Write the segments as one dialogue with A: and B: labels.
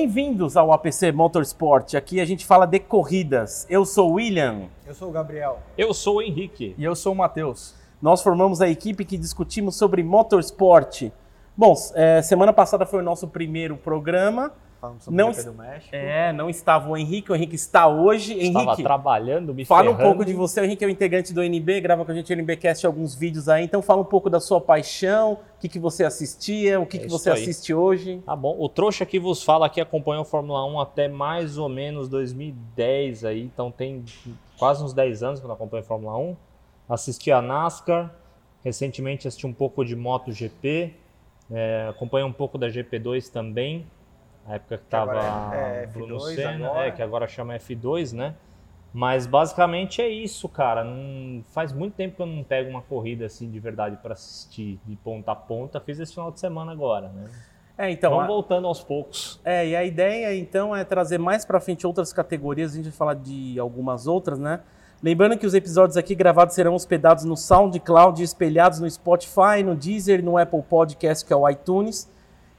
A: Bem-vindos ao APC Motorsport. Aqui a gente fala de corridas. Eu sou o William.
B: Eu sou o Gabriel.
C: Eu sou o Henrique.
D: E eu sou o Matheus.
A: Nós formamos a equipe que discutimos sobre motorsport. Bom, é, semana passada foi o nosso primeiro programa.
B: Falando sobre
A: Não
B: o do México.
A: É, não estava o Henrique, o Henrique está hoje.
C: Estava
A: Henrique,
C: trabalhando, me
A: fala um
C: ferrando.
A: pouco de você. O Henrique é o integrante do NB, grava com a gente no NBcast alguns vídeos aí. Então fala um pouco da sua paixão, o que, que você assistia, o que,
C: É
A: que você
C: aí.
A: assiste hoje.
C: Tá bom. O trouxa que vos fala que acompanhou a Fórmula 1 até mais ou menos 2010 aí, então tem quase uns 10 anos que eu não acompanho a Fórmula 1. Assisti a NASCAR, recentemente assisti um pouco de MotoGP, é, acompanhei um pouco da GP2 também, na época que estava
B: é- é
C: Bruno
B: F2
C: Senna,
B: agora.
C: é, que agora chama F2, né? Mas basicamente é isso, cara. Não- faz muito tempo que eu não pego uma corrida assim de verdade para assistir de ponta a ponta. Fiz esse final de semana agora, né?
A: É, então,
C: Vamos
A: a-
C: voltando aos poucos.
A: É, e a ideia então é trazer mais pra frente outras categorias, a gente vai falar de algumas outras, né? Lembrando que os episódios aqui gravados serão hospedados no SoundCloud, espelhados no Spotify, no Deezer, no Apple Podcast, que é o iTunes.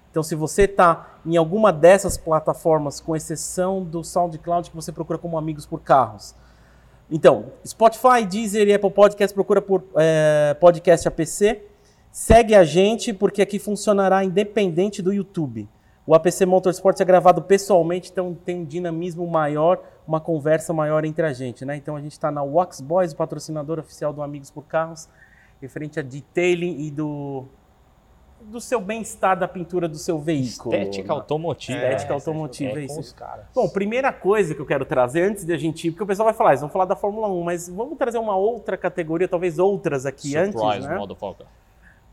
A: Então, se você está em alguma dessas plataformas, com exceção do SoundCloud, que você procura como Amigos por Carros. Então, Spotify, Deezer e Apple Podcast, procura por é, Podcast APC. Segue a gente, porque aqui funcionará independente do YouTube. O APC Motorsport é gravado pessoalmente, então tem um dinamismo maior, uma conversa maior entre a gente, né? Então a gente está na Wax Boys, patrocinador oficial do Amigos por Carros, referente a detailing e do, do seu bem-estar da pintura do seu veículo.
C: Estética automotiva.
A: Estética
C: É,
A: automotiva,
C: é
A: é
C: com
A: isso.
C: os caras.
A: Bom, primeira coisa que eu quero trazer antes de a gente ir, porque o pessoal vai falar, eles vão falar da Fórmula 1, mas vamos trazer uma outra categoria, talvez outras aqui antes,
C: Surprise,
A: né?
C: motherfucker.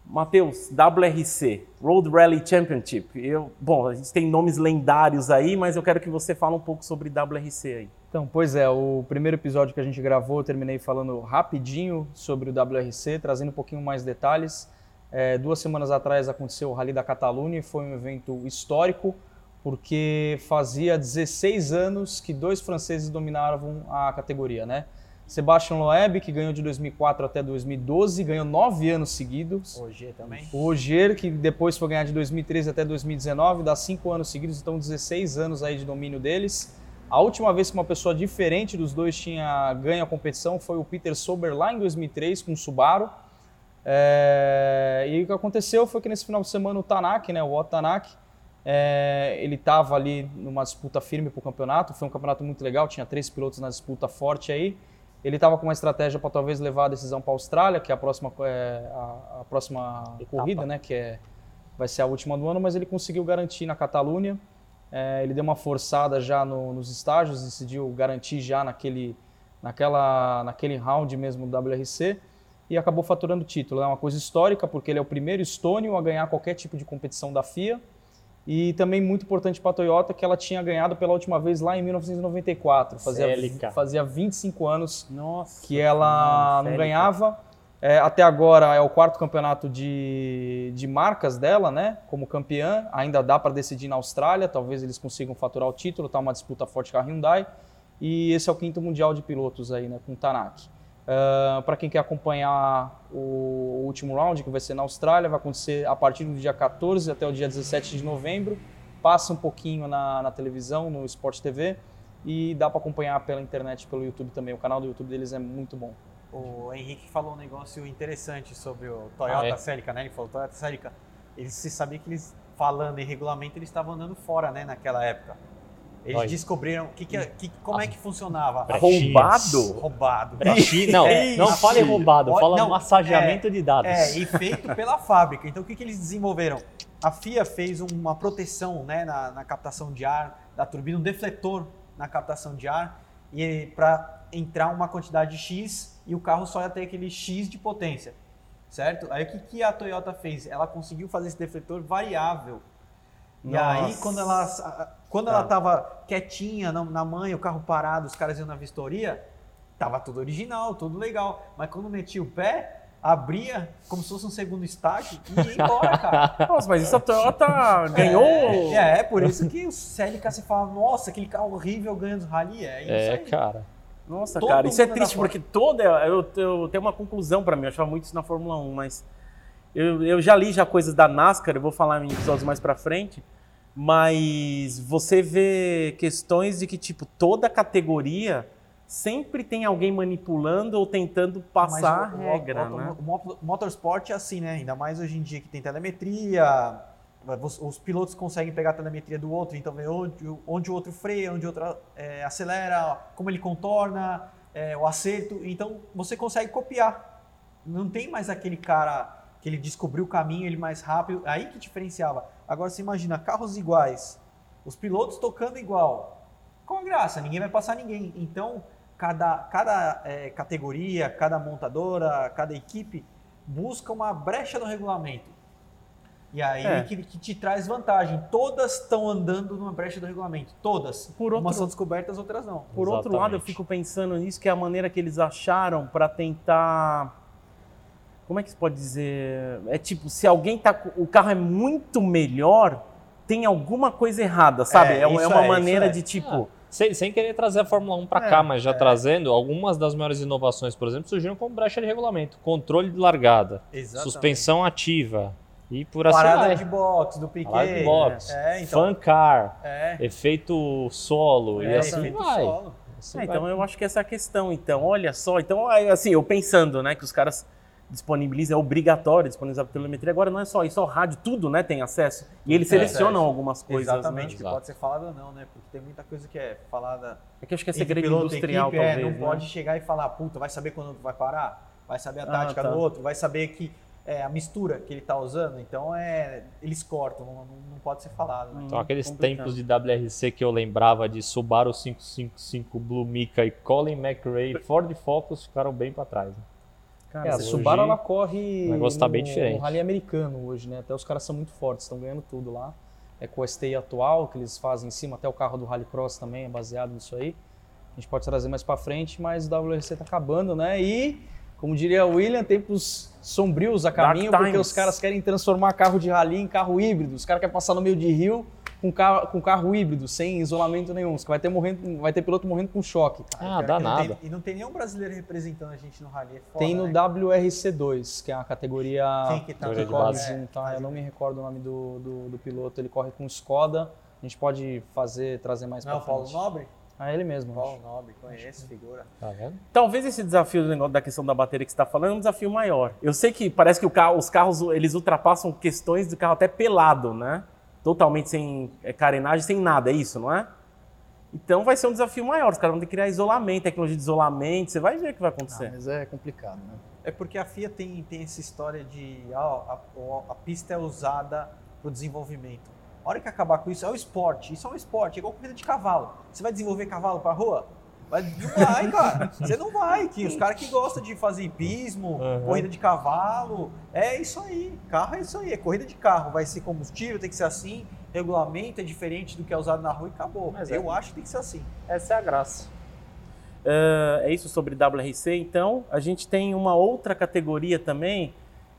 A: Matheus, WRC, Road Rally Championship. Eu, bom, a gente tem nomes lendários aí, mas eu quero que você fale um pouco sobre WRC aí.
D: Então, pois é, o primeiro episódio que a gente gravou, eu terminei falando rapidinho sobre o WRC, trazendo um pouquinho mais detalhes. É, duas semanas atrás aconteceu o Rally da Catalunha e foi um evento histórico, porque fazia 16 anos que dois franceses dominavam a categoria, né? Sebastian Loeb, que ganhou de 2004 até 2012, ganhou nove anos seguidos.
B: Hoje também.
D: O Ogier, que depois foi ganhar de 2013 até 2019, dá cinco anos seguidos, então 16 anos aí de domínio deles. A última vez que uma pessoa diferente dos dois tinha ganho a competição foi o Peter Sober lá em 2003 com o Subaru. É, E o que aconteceu foi que nesse final de semana o Tanak, né, o Otto Tanak, é, ele estava ali numa disputa firme para o campeonato. Foi um campeonato muito legal, tinha três pilotos na disputa forte aí. Ele estava com uma estratégia para talvez levar a decisão para a Austrália, que é a próxima, é, a, a próxima
C: Etapa.
D: corrida, né, que é, vai ser a última do ano, mas ele conseguiu garantir na Catalunha. É, ele deu uma forçada já no- nos estágios, decidiu garantir já naquele, naquela, naquele round mesmo do WRC e acabou faturando o título. É uma coisa histórica porque ele é o primeiro estônio a ganhar qualquer tipo de competição da FIA. E também muito importante para a Toyota que ela tinha ganhado pela última vez lá em 1994. Fazia,
C: Célica.
D: fazia 25 anos
A: Nossa.
D: que ela não
A: Célica.
D: ganhava. É, até agora é o quarto campeonato de, de marcas dela, né? Como campeã. Ainda dá para decidir na Austrália. Talvez eles consigam faturar o título. Tá uma disputa forte com a Hyundai. E esse é o quinto mundial de pilotos aí, né? Com o Tanak. para quem quer acompanhar o último round, que vai ser na Austrália, vai acontecer a partir do dia 14 até o dia 17 de novembro. Passa um pouquinho na, na televisão, no Sport TV. E dá para acompanhar pela internet, pelo YouTube também. O canal do YouTube deles é muito bom.
B: O Henrique falou um negócio interessante sobre o Toyota
C: Ah, é?
B: Celica, né? Ele falou Toyota Celica. Eles se sabia que eles falando em regulamento eles estavam andando fora, né? Naquela época. Eles
C: Olha.
B: descobriram que, que, que- como é que funcionava.
C: Brechinhas.
A: Roubado?
B: Roubado.
C: Brechi- Não,
B: É,
C: não fale roubado, fala
B: não,
C: massageamento de dados.
B: É, e feito pela fábrica. Então, o que, que eles desenvolveram? A FIA fez uma proteção né, na, na captação de ar da turbina, um defletor na captação de ar, e para entrar uma quantidade X e o carro só ia ter aquele X de potência, certo? Aí o que, que a Toyota fez? Ela conseguiu fazer esse defletor variável. E
A: Nossa.
B: aí, quando ela quando
A: Tá.
B: ela estava quietinha na, na manha, o carro parado, os caras iam na vistoria, tava tudo original, tudo legal. Mas quando metia o pé, abria como se fosse um segundo estágio e ia embora, cara.
A: Nossa, mas isso a Toyota ganhou.
B: É, é, por isso que o Celica se fala, nossa, aquele carro horrível ganhando rally. É isso
C: É,
B: aí.
C: cara.
A: Nossa,
B: Todo
A: cara, isso é
B: mundo
A: triste porque toda. Eu, eu tenho uma conclusão pra mim, eu achava muito isso na Fórmula 1, mas eu, eu já li já coisas da NASCAR, eu vou falar em episódios mais pra frente. Mas você vê questões de que, tipo, toda categoria sempre tem alguém manipulando ou tentando passar
B: Mas
A: a regra,
B: o,
A: né?
B: O, mo- motorsport é assim, né? Ainda mais hoje em dia que tem telemetria, os, os pilotos conseguem pegar a telemetria do outro, então ver onde, o- onde o outro freia, onde o outro é, acelera, como ele contorna, é, o acerto. Então você consegue copiar. Não tem mais aquele cara que ele descobriu o caminho, ele mais rápido. Aí que diferenciava. Agora você imagina carros iguais, os pilotos tocando igual. Qual a graça? Ninguém vai passar ninguém. Então, cada, cada eh, categoria, cada montadora, cada equipe busca uma brecha no regulamento. E aí
A: É.
B: que, que te traz vantagem. Todas estão andando numa brecha do regulamento. Todas.
A: Por outro-
B: Umas são descobertas, outras não.
A: Por outro lado, eu
C: Exatamente.
A: fico pensando nisso, que é a maneira que eles acharam para tentar. Como é que se pode dizer? É tipo, se alguém tá. com- O carro é muito melhor, tem alguma coisa errada, sabe?
B: É,
A: É, uma- é uma
B: é,
A: maneira
B: é.
A: de tipo.
C: Sem, sem querer trazer a Fórmula 1 para
A: É,
C: cá, mas já trazendo, algumas das maiores inovações, por exemplo, surgiram como brecha de regulamento. Controle de largada, suspensão ativa e por assim
B: Parada de box do Piquet.
C: Parada de box,
B: É, então.
C: fan car,
B: É,
C: efeito solo e
B: é,
C: assim
B: efeito
C: vai.
B: solo.
C: Assim
A: É,
C: vai.
A: então eu acho que essa é a questão. Então, olha só. Então, assim, eu pensando, né, que os caras disponibilizam, é obrigatório disponibilizar a telemetria. Agora não é só isso, é o rádio, tudo, né, tem acesso. E eles selecionam
B: acesso.
A: algumas coisas,
B: Exatamente,
A: né?
B: que
C: Exato.
B: pode ser falado ou não, né? Porque tem muita coisa que é falada
A: É que eu acho que é segredo industrial,
B: equipe, é,
A: talvez,
B: não
A: né?
B: pode chegar e falar, puta, vai saber quando vai parar, vai saber a
A: Ah,
B: tática
A: tá.
B: do outro, vai saber que é, a mistura que ele tá usando. Então é, eles cortam, não, não- não pode ser falado. Né?
C: Então, aqueles
A: complicado.
C: tempos de WRC que eu lembrava de Subaru 555, Blue Mica e Colin McRae, Ford Focus ficaram bem para trás. né?
A: Cara,
D: É, a Subaru ela corre
C: o negócio tá bem
D: no-
C: diferente.
D: no rally americano hoje, né? Até os caras são muito fortes, estão ganhando tudo lá. É com o STI atual que eles fazem em cima, até o carro do Rallycross também é baseado nisso aí. A gente pode trazer mais pra frente, mas o WRC tá acabando, né? E, como diria o William, tempos sombrios a caminho,
A: Dark
D: porque
A: times.
D: os caras querem transformar carro de rally em carro híbrido. Os caras querem passar no meio de rio com carro, com carro híbrido, sem isolamento nenhum. Caras Vai ter, morrendo, vai ter piloto morrendo com choque.
C: Ah,
B: Pior
C: dá
B: não
C: nada.
B: tem- e não tem nenhum brasileiro representando a gente no rally. É foda,
D: Tem no
B: né?
D: WRC2, que é a categoria
B: Quem que tá
D: que corre junto, tá? Eu não me recordo o nome do, do, do piloto, ele corre com Skoda. A gente pode fazer, trazer mais
B: Não é
D: pra
B: o Paulo
D: frente.
B: Nobre?
D: Ah, ele mesmo.
B: Paulo
D: acho.
B: Nobre, conheço, figura.
C: Tá vendo?
A: Talvez esse desafio do negócio da questão da bateria que você está falando é um desafio maior. Eu sei que parece que o carro- os carros eles ultrapassam questões do carro até pelado, né? Totalmente sem é, carenagem, sem nada, é isso, não é? Então vai ser um desafio maior. Os caras vão ter que criar isolamento, tecnologia de isolamento. Você vai ver o que vai
D: Ah,
A: acontecer.
D: mas é complicado, né?
B: É porque a FIA tem, tem essa história de ó, a, a pista é usada para o desenvolvimento. A hora que acabar com isso, é o esporte. Isso é um esporte, é igual corrida de cavalo. Você vai desenvolver cavalo para rua? Vai, não vai, cara. Você não vai. Que os caras que gostam de fazer hipismo,
C: Uhum.
B: corrida de cavalo, é isso aí. Carro é isso aí. É corrida de carro. Vai ser combustível, tem que ser assim. Regulamento é diferente do que é usado na rua e acabou.
C: Mas é.
B: Eu acho que tem que ser assim.
C: Essa é a graça.
A: Ah, é isso sobre WRC. Então, a gente tem uma outra categoria também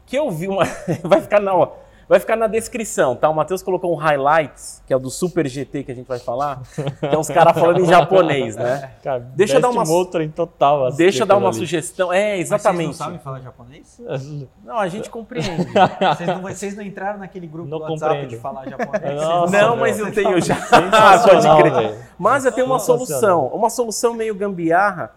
A: que eu vi uma. vai ficar na. ó, Vai ficar na descrição, tá? O Matheus colocou um highlights, que é o do Super GT que a gente vai falar. Então, os caras falando em japonês, né?
C: Cara,
A: Deixa eu dar uma-
C: motor em total. assim,
A: Deixa eu dar uma
C: ali.
A: sugestão. É, exatamente.
B: Mas vocês não sabem falar japonês?
A: Não, a gente compreende.
B: Vocês não, vocês não entraram naquele grupo
C: Não
B: do WhatsApp
C: compreendo.
B: de falar japonês?
C: Nossa,
A: não,
C: meu.
A: mas eu tenho já.
C: Sensacional,
A: Pode crer. Mas eu tenho uma solução. Uma solução meio gambiarra.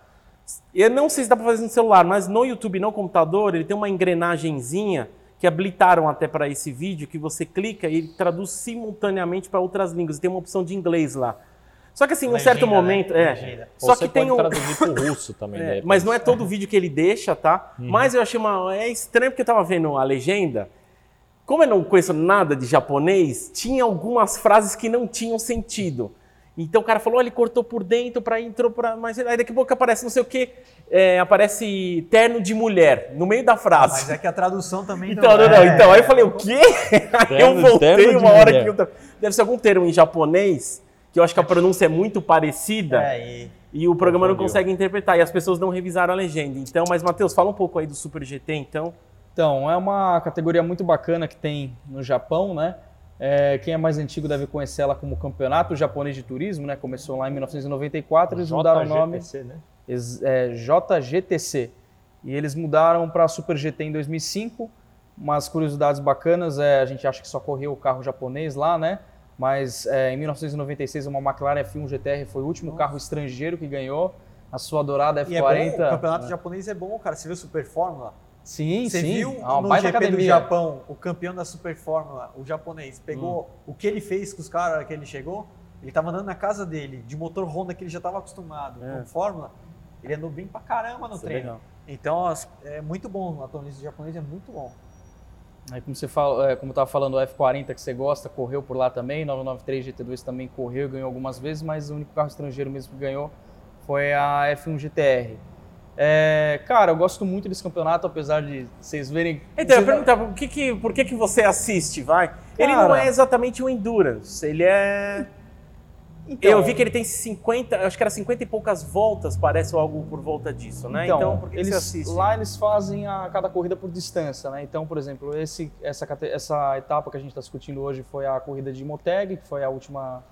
A: Eu não sei se dá pra fazer no celular, mas no YouTube, no computador, ele tem uma engrenagenzinha que habilitaram até para esse vídeo, que você clica e ele traduz simultaneamente para outras línguas. Tem uma opção de inglês lá. Só que assim, num
B: Legenda,
A: certo
B: né?
A: momento, é.
B: Legenda.
A: Só que tem um
C: traduzir pro russo também.
A: É, mas não é todo vídeo que ele deixa, tá?
C: Uhum.
A: Mas eu achei uma. É estranho porque eu tava vendo a legenda. Como eu não conheço nada de japonês, tinha algumas frases que não tinham sentido. Então o cara falou, olha, ele cortou por dentro, para entrou para. Mas aí daqui a pouco aparece não sei o quê, é, aparece terno de mulher no meio da frase.
B: Mas é que a tradução também
A: Então, não,
B: é.
A: não, então, aí eu falei, o quê? Aí eu
C: Terno-
A: voltei
C: terno
A: uma hora
C: mulher.
A: que eu... Deve ser algum termo em japonês, que eu acho que a pronúncia é muito parecida.
B: É, e
A: E o programa não consegue interpretar, e as pessoas não revisaram a legenda. Então, mas Matheus, fala um pouco aí do Super GT, então.
D: Então, é uma categoria muito bacana que tem no Japão, né? É, quem é mais antigo deve conhecer ela como Campeonato Japonês de Turismo, né? Começou lá em 1994, eles mudaram o nome.
C: JGTC, né?
D: É, JGTC. E eles mudaram para Super GT em 2005. Umas curiosidades bacanas, é, a gente acha que só correu o carro japonês lá, né? Mas é, em 1996, uma McLaren F1 GTR foi o último carro estrangeiro que ganhou. A sua dourada
B: E é
D: F40.
B: bom, o campeonato japonês é bom, cara. Você viu Super Fórmula?
D: Sim,
B: Você
D: sim.
B: viu
D: é uma
B: no GP do
D: academia.
B: Japão, o campeão da Super Fórmula, o japonês, pegou
D: Hum.
B: o que ele fez com os caras que ele chegou? Ele tava andando na casa dele, de motor Honda que ele já estava acostumado,
A: É.
B: com Fórmula. Ele andou bem pra caramba no
A: Isso é
B: treino.
A: legal.
B: Então, é muito bom. O automobilismo japonês é muito bom.
D: Aí, como você fala, é, como eu tava falando, o F40 que você gosta, correu por lá também, 993 GT2 também correu ganhou algumas vezes, mas o único carro estrangeiro mesmo que ganhou foi a F1 GTR. É, cara, eu gosto muito desse campeonato, apesar de vocês verem.
A: Então, eu ia perguntar, por que, que, por que, que você assiste, vai? Ele não
D: Cara.
A: é exatamente um Endurance, ele é...
D: Então,
A: eu vi que ele tem 50, acho que era 50 e poucas voltas, parece ou algo por volta disso, né? Então, por que, que
D: eles,
A: você assiste?
D: Lá eles fazem a cada corrida por distância, né? Então, por exemplo, esse, essa, essa etapa que a gente está discutindo hoje foi a corrida de Moteg, que foi a última,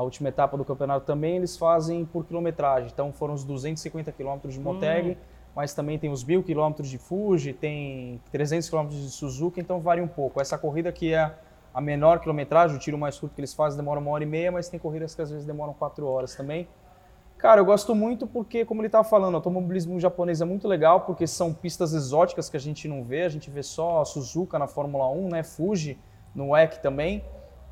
D: a última etapa do campeonato também. Eles fazem por quilometragem. Então, foram os 250 quilômetros de Moteg,
A: Hum.
D: mas também tem os 1000 quilômetros de Fuji, tem 300 quilômetros de Suzuka, então varia um pouco. Essa corrida que é a menor quilometragem, o tiro mais curto que eles fazem demora uma hora e meia, mas tem corridas que às vezes demoram quatro horas também. Cara, eu gosto muito porque, como ele estava falando, o automobilismo japonês é muito legal porque são pistas exóticas que a gente não vê. A gente vê só a Suzuka na Fórmula 1, né? Fuji no WEC também.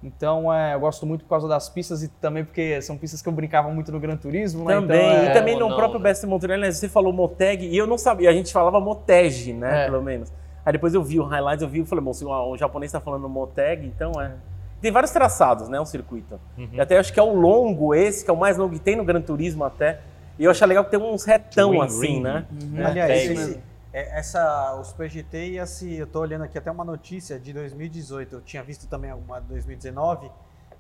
D: Então, é, eu gosto muito por causa das pistas e também porque são pistas que eu brincava muito no Gran Turismo, né?
A: Também,
D: então,
A: e
D: é,
A: também
C: ou
A: no
C: não,
A: próprio
C: né?
A: Best Montreal, né, você falou Moteg, e eu não sabia, a gente falava Moteg, né,
D: É.
A: pelo menos. Aí depois eu vi o highlights, eu vi e falei, bom, se o, o japonês tá falando Moteg, então é. Tem vários traçados, né, um circuito.
C: Uhum.
A: E até acho que é o longo esse, que é o mais longo que tem no Gran Turismo até. E eu acho legal que tem uns retão
C: Ring,
A: assim,
C: ring.
A: né?
D: Uhum.
B: Aliás,
C: é
B: esse- essa, o Super GT ia se. Eu tô olhando aqui até uma notícia de 2018. Eu tinha visto também alguma de 2019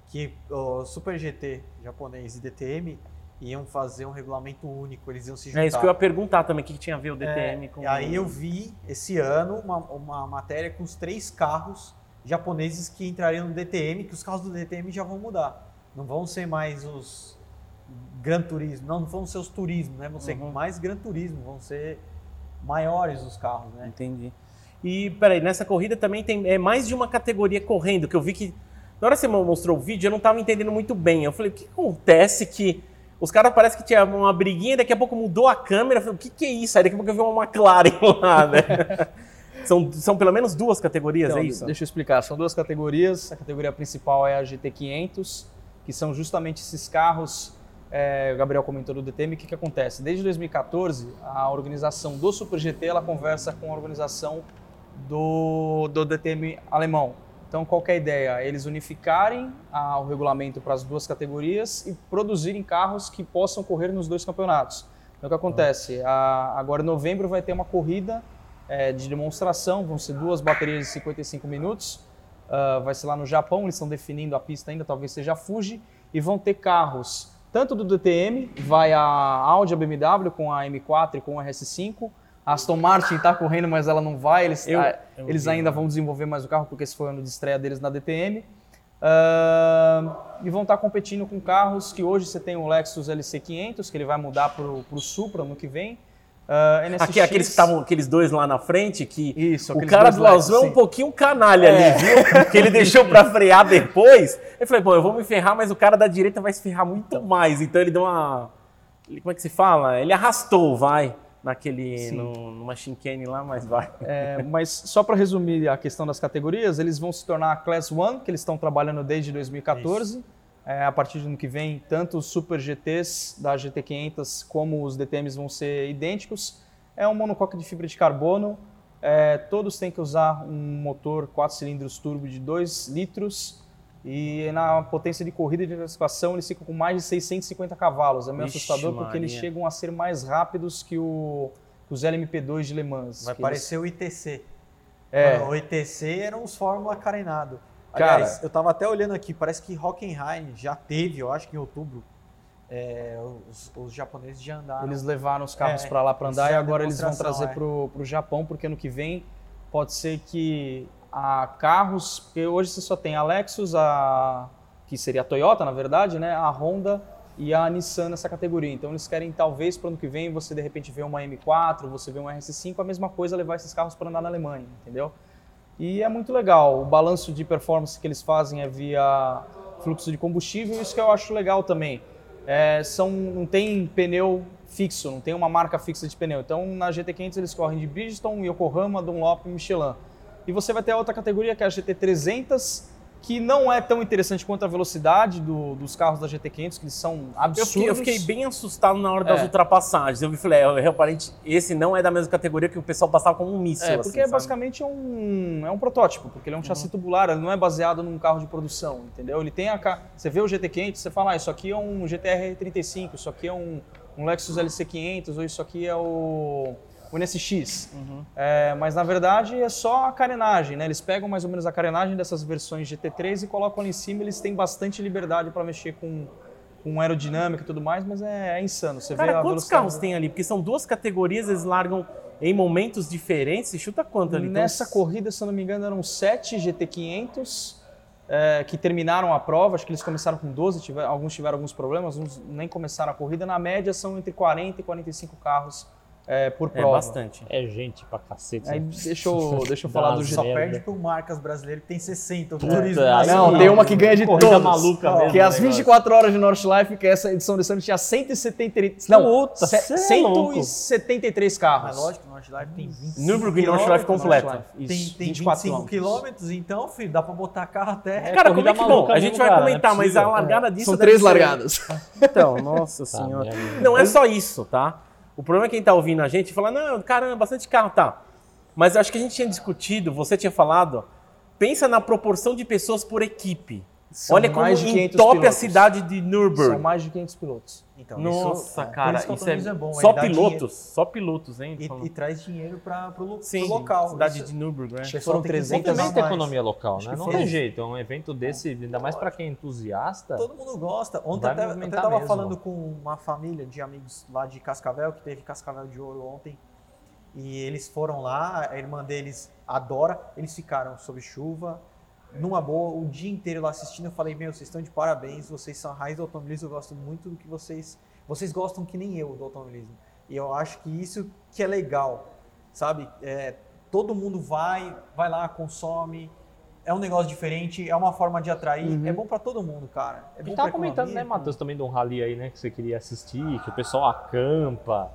B: que o Super GT japonês e DTM iam fazer um regulamento único. Eles iam se juntar.
A: É isso que eu ia perguntar também, o que, que tinha a ver o DTM
B: É,
A: com...
B: e aí eu vi esse ano uma, uma matéria com os três carros japoneses que entrariam no DTM, que os carros do DTM já vão mudar. Não vão ser mais os Gran Turismo, não, não vão ser os turismo, né? Vão ser
A: Uhum.
B: mais Gran Turismo, vão ser maiores os carros, né?
A: Entendi. E, peraí, nessa corrida também tem é mais de uma categoria correndo, que eu vi que. Na hora que você mostrou o vídeo, eu não estava entendendo muito bem. Eu falei, o que acontece que. Os caras parece que tinha uma briguinha, daqui a pouco mudou a câmera. Eu falei, o que, que é isso? Aí daqui a pouco eu vi uma McLaren lá, né? são, são pelo menos duas categorias,
D: Então,
A: é isso?
D: Deixa eu explicar. São duas categorias. A categoria principal é a GT500, que são justamente esses carros. É, o Gabriel comentou do DTM. O que, que acontece? Desde 2014, a organização do Super GT ela conversa com a organização do, do DTM alemão. Então, qual que é a ideia? Eles unificarem ah, o regulamento para as duas categorias e produzirem carros que possam correr nos dois campeonatos. Então, o que acontece? Ah, agora, em novembro, vai ter uma corrida é, de demonstração, vão ser duas baterias de 55 minutos. Ah, vai ser lá no Japão, eles estão definindo a pista ainda, talvez seja a Fuji, e vão ter carros tanto do DTM, vai a Audi, a BMW com a M4 e com a RS5. A Aston Martin está correndo, mas ela não vai. Eles,
A: Eu- eu
D: eles
A: vi,
D: ainda
A: né?
D: vão desenvolver mais o carro, porque esse foi o ano de estreia deles na DTM. Ah, e vão estar competindo com carros que hoje você tem o Lexus LC500, que ele vai mudar para o Supra no que vem. NSX,
A: Aqui, aqueles que estavam, aqueles dois lá na frente, que
D: Isso,
A: o cara do azul é um pouquinho canalha
D: É.
A: ali, viu? Que ele deixou pra frear depois. Eu falei, pô, eu vou me ferrar, mas o cara da direita vai se ferrar muito mais. Então ele deu uma. Como é que se fala? Ele arrastou, vai, naquele. No, numa chicane lá, mas vai.
D: É, mas só para resumir a questão das categorias, eles vão se tornar a Class 1, que eles estão trabalhando desde 2014. É, a partir do ano que vem, tanto os Super GTs da GT500 como os DTMs vão ser idênticos. É um monocoque de fibra de carbono. É, todos têm que usar um motor 4 cilindros turbo de 2 litros. E na potência de corrida e de classificação eles ficam com mais de 650 cavalos. É meio
A: Vixe,
D: assustador porque eles
A: Maria.
D: chegam a ser mais rápidos que, o, que os LMP2 de Le Mans.
B: Vai
D: que eles-
B: parecer o ITC.
D: É.
B: Mano, o ITC eram os Fórmula carenado.
D: Cara-
B: Aliás, eu tava até olhando aqui, parece que Hockenheim já teve, eu acho que em outubro, é, os, os japoneses já andaram.
D: Eles levaram os carros
B: É,
D: para lá para andar e agora eles vão trazer
B: é.
D: pro, pro Japão, porque ano que vem pode ser que a carros, porque hoje você só tem a Lexus, a que seria a Toyota, na verdade, né, a Honda e a Nissan nessa categoria. Então eles querem talvez para ano que vem você de repente ver uma M4, você ver uma RS5, a mesma coisa levar esses carros para andar na Alemanha, entendeu? E é muito legal. O balanço de performance que eles fazem é via fluxo de combustível. Isso que eu acho legal também. É, são, não tem pneu fixo, não tem uma marca fixa de pneu. Então na GT500 eles correm de Bridgestone, Yokohama, Dunlop e Michelin. E você vai ter a outra categoria que é a GT300, que não é tão interessante quanto a velocidade do- dos carros da GT500, que eles são
A: Eu
D: absurdos.
A: fiquei, eu fiquei bem assustado na hora das
D: É.
A: ultrapassagens. Eu falei, é, eu, realmente, esse não é da mesma categoria que o pessoal passava como um míssil.
D: É,
A: assim,
D: porque é
A: sabe?
D: basicamente um, é um protótipo, porque ele é um chassi tubular, ele não é baseado num carro de produção, entendeu? Ele tem a. Você vê o GT500, você fala, ah, isso aqui é um GTR 35, isso aqui é um, um Lexus LC500, ou isso aqui é o, o NSX.
A: Uhum.
D: É, mas na verdade é só a carenagem, né? Eles pegam mais ou menos a carenagem dessas versões GT3 e colocam ali em cima, eles têm bastante liberdade para mexer com, com aerodinâmica e tudo mais, mas é, é insano. Você vê
A: Cara,
D: a
A: quantos
D: velocidade-
A: carros tem ali? Porque são duas categorias, eles largam em momentos diferentes. Você chuta quanto ali? Então,
D: Nessa corrida, se eu não me engano, eram sete GT500 é, que terminaram a prova. Acho que eles começaram com 12, tiver- alguns tiveram alguns problemas, uns nem começaram a corrida. Na média, são entre 40 e 45 carros é, por
A: É
D: prova.
A: bastante.
C: É gente pra cacete.
D: Aí
C: né?
D: deixa eu, deixa eu falar do
B: Só
C: merda.
B: perde pro Marcas brasileiro que tem 60. O turismo.
D: Não, tem uma que ganha de
C: Corrida
D: todos.
C: maluca mesmo,
D: que é as
C: o negócio.
D: 24 horas de Northlife, que essa edição desse ano tinha 173. Não,
C: Puta,
D: ce-
C: cê é louco.
D: 173 carros.
B: Mas lógico, o North Life tem 25
A: Nürburgring North Life.
D: Northlife,
B: Tem, tem
D: 24
B: 25 quilômetros, então, filho, dá pra botar carro até...
C: É,
A: cara, como é que bom? A gente vai
C: cara,
A: comentar,
C: é
A: mas a largada disso
D: São três largadas.
A: Então, nossa
C: Tá,
A: senhora. Não é só isso, tá? O problema é quem tá ouvindo a gente fala, não, caramba, bastante carro, tá. Mas acho que a gente tinha discutido, você tinha falado, pensa na proporção de pessoas por equipe.
D: São
A: Olha como
D: mais de 500
A: entope a
D: pilotos.
A: cidade de
D: São
A: Nürburgring.
D: mais de 500 pilotos.
B: Então,
A: Nossa,
B: por
A: cara,
B: isso o
A: isso é,
B: é bom,
A: só pilotos,
B: dinheiro
A: só pilotos, hein?
B: E, e traz dinheiro para pro local.
A: cidade
B: Isso-
A: de Nürburgring, né?
B: Acho que
D: Foram
B: só tem que
D: 300
B: incentivar
C: Movimenta a economia local,
B: Acho
C: né? Não tem jeito. É um evento desse, ainda mais pra quem é entusiasta.
B: Todo mundo gosta. Ontem até, até
C: movimentar
B: tava
C: mesmo.
B: falando com uma família de amigos lá de Cascavel, que teve Cascavel de Ouro ontem. E eles foram lá, a irmã deles adora, eles ficaram sob chuva, numa boa, o dia inteiro lá assistindo. Eu falei, meu, vocês estão de parabéns, vocês são a raiz do automobilismo, eu gosto muito do que vocês. Vocês gostam que nem eu do automobilismo. E eu acho que isso que é legal, sabe? É, todo mundo vai, vai lá, consome. É um negócio diferente, é uma forma de atrair. É bom pra todo mundo, cara. É
C: A gente tava comentando,
B: economia,
C: né, Matheus, também de um rally aí, né, que você queria assistir, que o pessoal acampa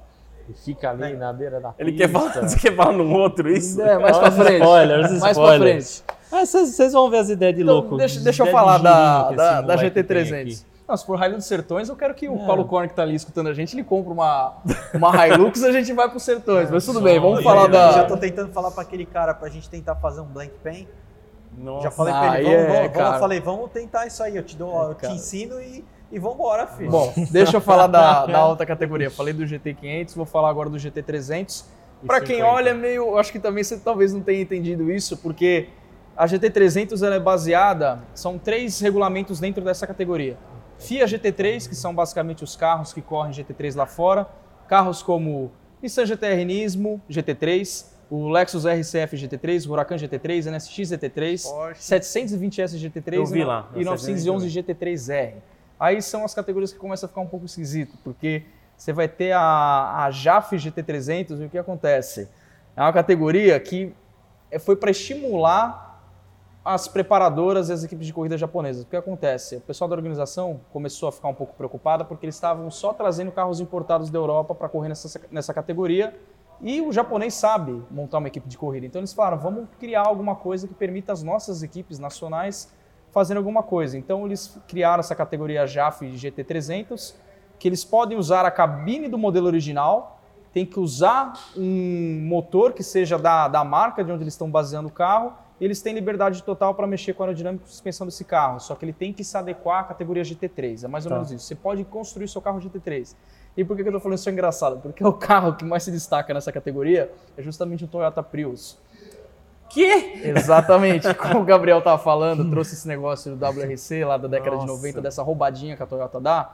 C: e fica ali
B: Né?
C: na beira da
A: Ele
C: pista.
A: quer falar, você quer falar num outro isso?
D: É, mais pra frente.
C: Spoilers,
D: mais pra frente.
C: Ah, Vocês vão ver as ideias de
D: Então,
C: louco.
D: deixa, deixa eu falar da, da, da
C: moleque tem
D: GT300.
C: aqui.
D: Não, se for Rally dos Sertões, eu quero que o
C: É.
D: Paulo Korn que tá ali escutando a gente, ele compre uma, uma Hilux e a gente vai pros Sertões. Mas tudo bem, vamos falar?
B: Eu já
D: da...
B: tô tentando falar pra aquele cara pra gente tentar fazer um blank pen.
A: Nossa.
B: Já falei pra ele, vamos,
D: é,
B: vamos, vamos, falei, vamos tentar isso aí, eu te, dou, eu te ensino e, e vambora, filho.
D: Bom, deixa eu falar da, da alta categoria. Falei do GT500, vou falar agora do GT300. Pra quem
A: 50.
D: olha, meio, acho que também você talvez não tenha entendido isso, porque a GT300 ela é baseada, são três regulamentos dentro dessa categoria. FIA GT3, que são basicamente os carros que correm GT3 lá fora, carros como Nissan GTR Nismo GT3, o Lexus RCF GT3, o Huracan GT3, NSX GT3,
B: Porsche.
D: 720S GT3
A: Eu vi
D: e
A: lá,
D: e
A: na
D: 911 GT3R. Aí são as categorias que começam a ficar um pouco esquisito, porque você vai ter a, a JAF GT300 e o que acontece? É uma categoria que é- foi para estimular as preparadoras e as equipes de corrida japonesas. O que acontece? O pessoal da organização começou a ficar um pouco preocupada porque eles estavam só trazendo carros importados da Europa para correr nessa, nessa categoria e o japonês sabe montar uma equipe de corrida. Então eles falaram, vamos criar alguma coisa que permita as nossas equipes nacionais fazerem alguma coisa. Então eles criaram essa categoria JAF GT300, que eles podem usar a cabine do modelo original, tem que usar um motor que seja da, da marca de onde eles estão baseando o carro, e eles têm liberdade total para mexer com a aerodinâmica e suspensão desse carro, só que ele tem que se adequar à categoria GT3, é mais ou
A: Tá.
D: menos isso. Você pode construir seu carro GT3. E por que eu tô falando isso é engraçado? Porque o carro que mais se destaca nessa categoria é justamente o Toyota Prius.
A: Que?
D: Exatamente, como o Gabriel tava falando, trouxe esse negócio do WRC lá da década de
A: Nossa.
D: 90, dessa roubadinha que a Toyota dá.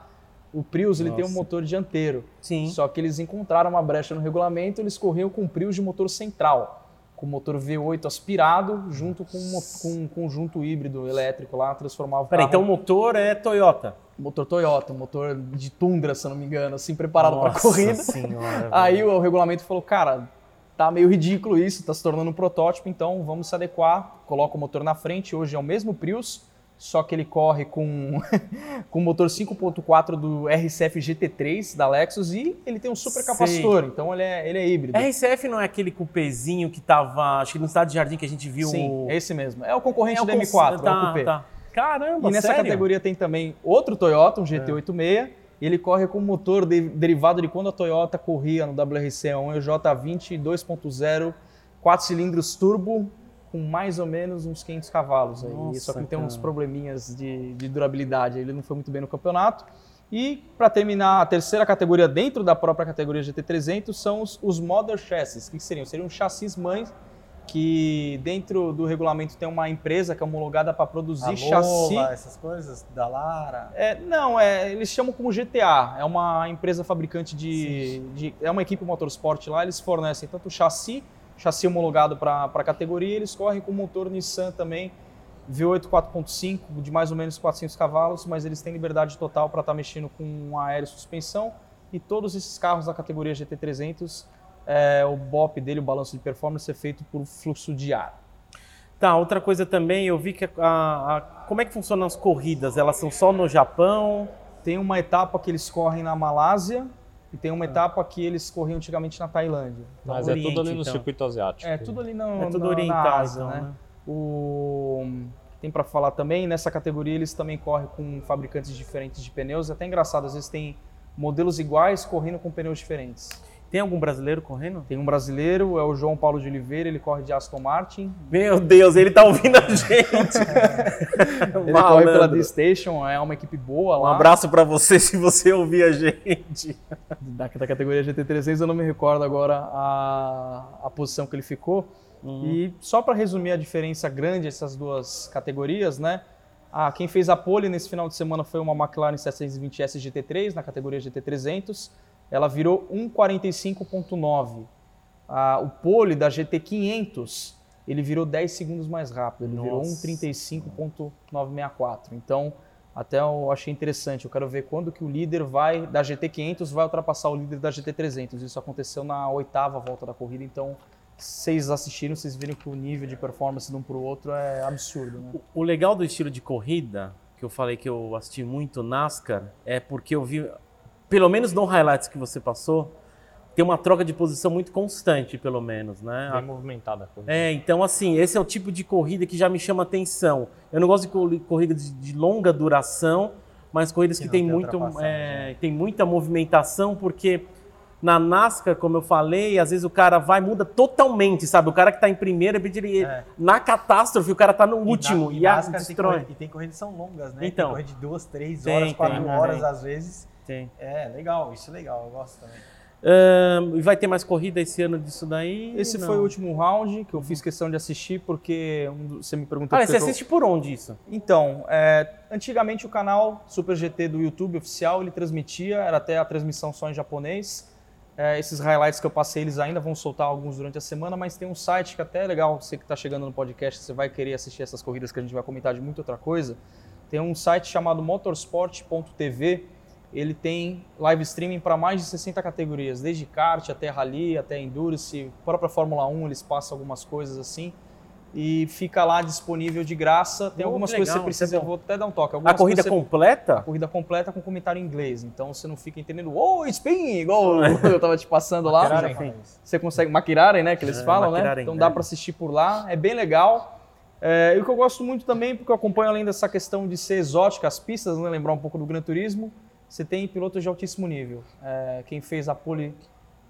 D: O Prius ele tem um motor dianteiro.
A: Sim.
D: Só que eles encontraram uma brecha no regulamento, eles corriam com o Prius de motor central, com motor V8 aspirado, junto com um, com um conjunto híbrido elétrico lá, transformava o
A: Peraí,
D: carro
A: então o motor é Toyota.
D: motor Toyota, motor de Tundra, se eu não me engano, assim, preparado para
A: Nossa
D: corrida.
A: senhora,
D: Aí o, o regulamento falou, cara, tá meio ridículo isso, tá se tornando um protótipo, então vamos se adequar, coloca o motor na frente, hoje é o mesmo Prius, só que ele corre com com motor 5.4 do RCF GT3 da Lexus e ele tem um super capacitor, então ele é, ele é híbrido.
A: RCF não é aquele cupezinho que tava, acho que no estado de jardim que a gente viu
D: Sim,
A: o...
D: é esse mesmo. É o concorrente
A: É o
D: do
A: cons-
D: M4, é o
A: tá,
D: Coupé.
A: tá. Caramba,
D: E nessa
A: sério?
D: categoria tem também outro Toyota, um GT86. E ele corre com motor de- derivado de quando a Toyota corria no WRC1 e o J20 2.0, 4 cilindros turbo, com mais ou menos uns 500 cavalos. Aí.
A: Nossa,
D: Só que tem uns probleminhas de, de durabilidade. Ele não foi muito bem no campeonato. E para terminar, a terceira categoria dentro da própria categoria GT300 são os, os Mother Chassis. O que seriam? Seriam chassis mães que dentro do regulamento tem uma empresa que é homologada para produzir
B: A
D: chassi.
B: Lola, essas coisas, da Lara.
D: É, não, é, eles chamam como GTA. É uma empresa fabricante de, de- É uma equipe motorsport lá, eles fornecem tanto chassi, chassi homologado para a categoria, eles correm com motor Nissan também, V8 4.5, de mais ou menos 400 cavalos, mas eles têm liberdade total para estar mexendo com aéreo e suspensão. E todos esses carros da categoria GT300, é, o BOP dele, o balanço de performance, é feito por fluxo de ar.
A: Tá, outra coisa também, eu vi que a, a- como é que funcionam as corridas? Elas são só no Japão?
D: Tem uma etapa que eles correm na Malásia e tem uma etapa que eles corriam antigamente na Tailândia.
C: Mas
A: Oriente,
C: é tudo ali no
A: então.
C: circuito asiático.
D: É tudo ali no,
A: É tudo
D: na, na
A: oriental,
D: Ásia,
A: então,
D: né?
A: né?
D: O tem para falar também nessa categoria eles também correm com fabricantes diferentes de pneus. É até engraçado, às vezes tem modelos iguais correndo com pneus diferentes.
A: Tem algum brasileiro correndo?
D: Tem um brasileiro, é o João Paulo de Oliveira, ele corre de Aston Martin.
A: Meu Deus, ele tá ouvindo a gente.
D: Ele corre pela
A: Malandro.
D: D-Station, é uma equipe boa
A: Um
D: lá.
A: abraço pra você se você ouvir a gente.
D: Da, da categoria GT300 eu não me recordo agora a, a posição que ele ficou.
A: Uhum.
D: E só para resumir a diferença grande essas duas categorias, né? Ah, quem fez a pole nesse final de semana foi uma McLaren 720S GT3 na categoria GT300. Ela virou 1:45.9. Ah, o pole da GT500 ele virou 10 segundos mais rápido. Ele virou
A: Nossa.
D: 1:35.964. Então até eu achei interessante. Eu quero ver quando que o líder vai da GT500 vai ultrapassar o líder da GT300. Isso aconteceu na oitava volta da corrida. Então vocês assistiram, vocês viram que o nível de performance de um para o outro é absurdo, né?
A: O- O legal do estilo de corrida, que eu falei que eu assisti muito NASCAR, é porque eu vi, pelo menos no highlights que você passou, tem uma troca de posição muito constante, pelo menos, né?
C: Bem movimentada a corrida.
A: É, então assim, esse é o tipo de corrida que já me chama atenção. Eu não gosto de cor- corrida de, longa duração, mas corridas
B: Que
A: que, tem,
B: tem
A: muito, é, tem muita movimentação, porque na NASCAR, como eu falei, às vezes o cara vai muda totalmente, sabe? O cara que tá em primeira, ele,
B: É.
A: na catástrofe, o cara tá no último e,
B: na,
A: a
B: NASCAR tem
A: destrói.
B: corrida- E tem corridas que são longas, né?
A: Então.
B: Tem corrida de duas, três
A: Tem,
B: horas,
A: tem,
B: quatro
A: tem.
B: horas às vezes.
A: Tem.
B: É, legal, isso é legal, eu gosto também.
A: E vai ter mais corrida esse ano disso daí?
D: Esse
A: Não.
D: foi o último round que eu fiz questão de assistir porque um você me perguntou.
A: Ah, você
D: eu-
A: assiste por onde isso?
D: Então, é, antigamente o canal Super GT do YouTube oficial ele transmitia, era até a transmissão só em japonês. É, esses highlights que eu passei, eles ainda vão soltar alguns durante a semana, mas tem um site que até é legal, você que está chegando no podcast, você vai querer assistir essas corridas que a gente vai comentar de muita outra coisa. Tem um site chamado motorsport.tv, ele tem live streaming para mais de 60 categorias, desde kart até rally, até endurance, própria Fórmula 1, eles passam algumas coisas assim. E fica lá disponível de graça. Tem
A: Oh,
D: algumas
A: que
D: coisas que
A: legal,
D: você precisa,
A: é
D: eu
A: bom.
D: vou até dar um toque.
A: A
D: Algumas
A: corrida
D: coisas você- a
A: completa?
D: corrida completa com comentário em inglês. Então você não fica entendendo, oh, spin, igual eu tava te passando lá. Você consegue, McLaren, né, que eles
A: É,
D: falam, né? Então
A: é.
D: dá para assistir por lá, é bem legal. É, e o que eu gosto muito também, porque eu acompanho além dessa questão de ser exótica as pistas, né, lembrar um pouco do Gran Turismo, você tem pilotos de altíssimo nível. É, quem fez a pole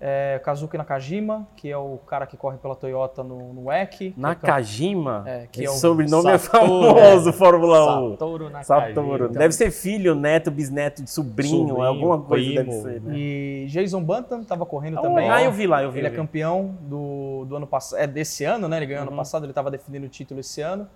D: é Kazuki Nakajima, que é o cara que corre pela Toyota no, no WEC. é
A: Nakajima?
D: É, que
A: Esse
D: é o
A: sobrenome é
C: Satoru,
A: famoso, Fórmula 1.
C: Satoru Nakajima.
A: Satoru. Deve ser filho, neto, bisneto de sobrinho,
C: Sobrinho,
A: alguma coisa
C: primo.
A: deve ser, né?
D: E Jason Bunton estava correndo
A: Ah,
D: também.
A: Ah, eu vi lá, eu vi.
D: Ele é
A: eu vi.
D: campeão do, do ano passado, é desse ano, né? Ele ganhou ano
A: Uhum.
D: passado, ele estava defendendo o título esse ano.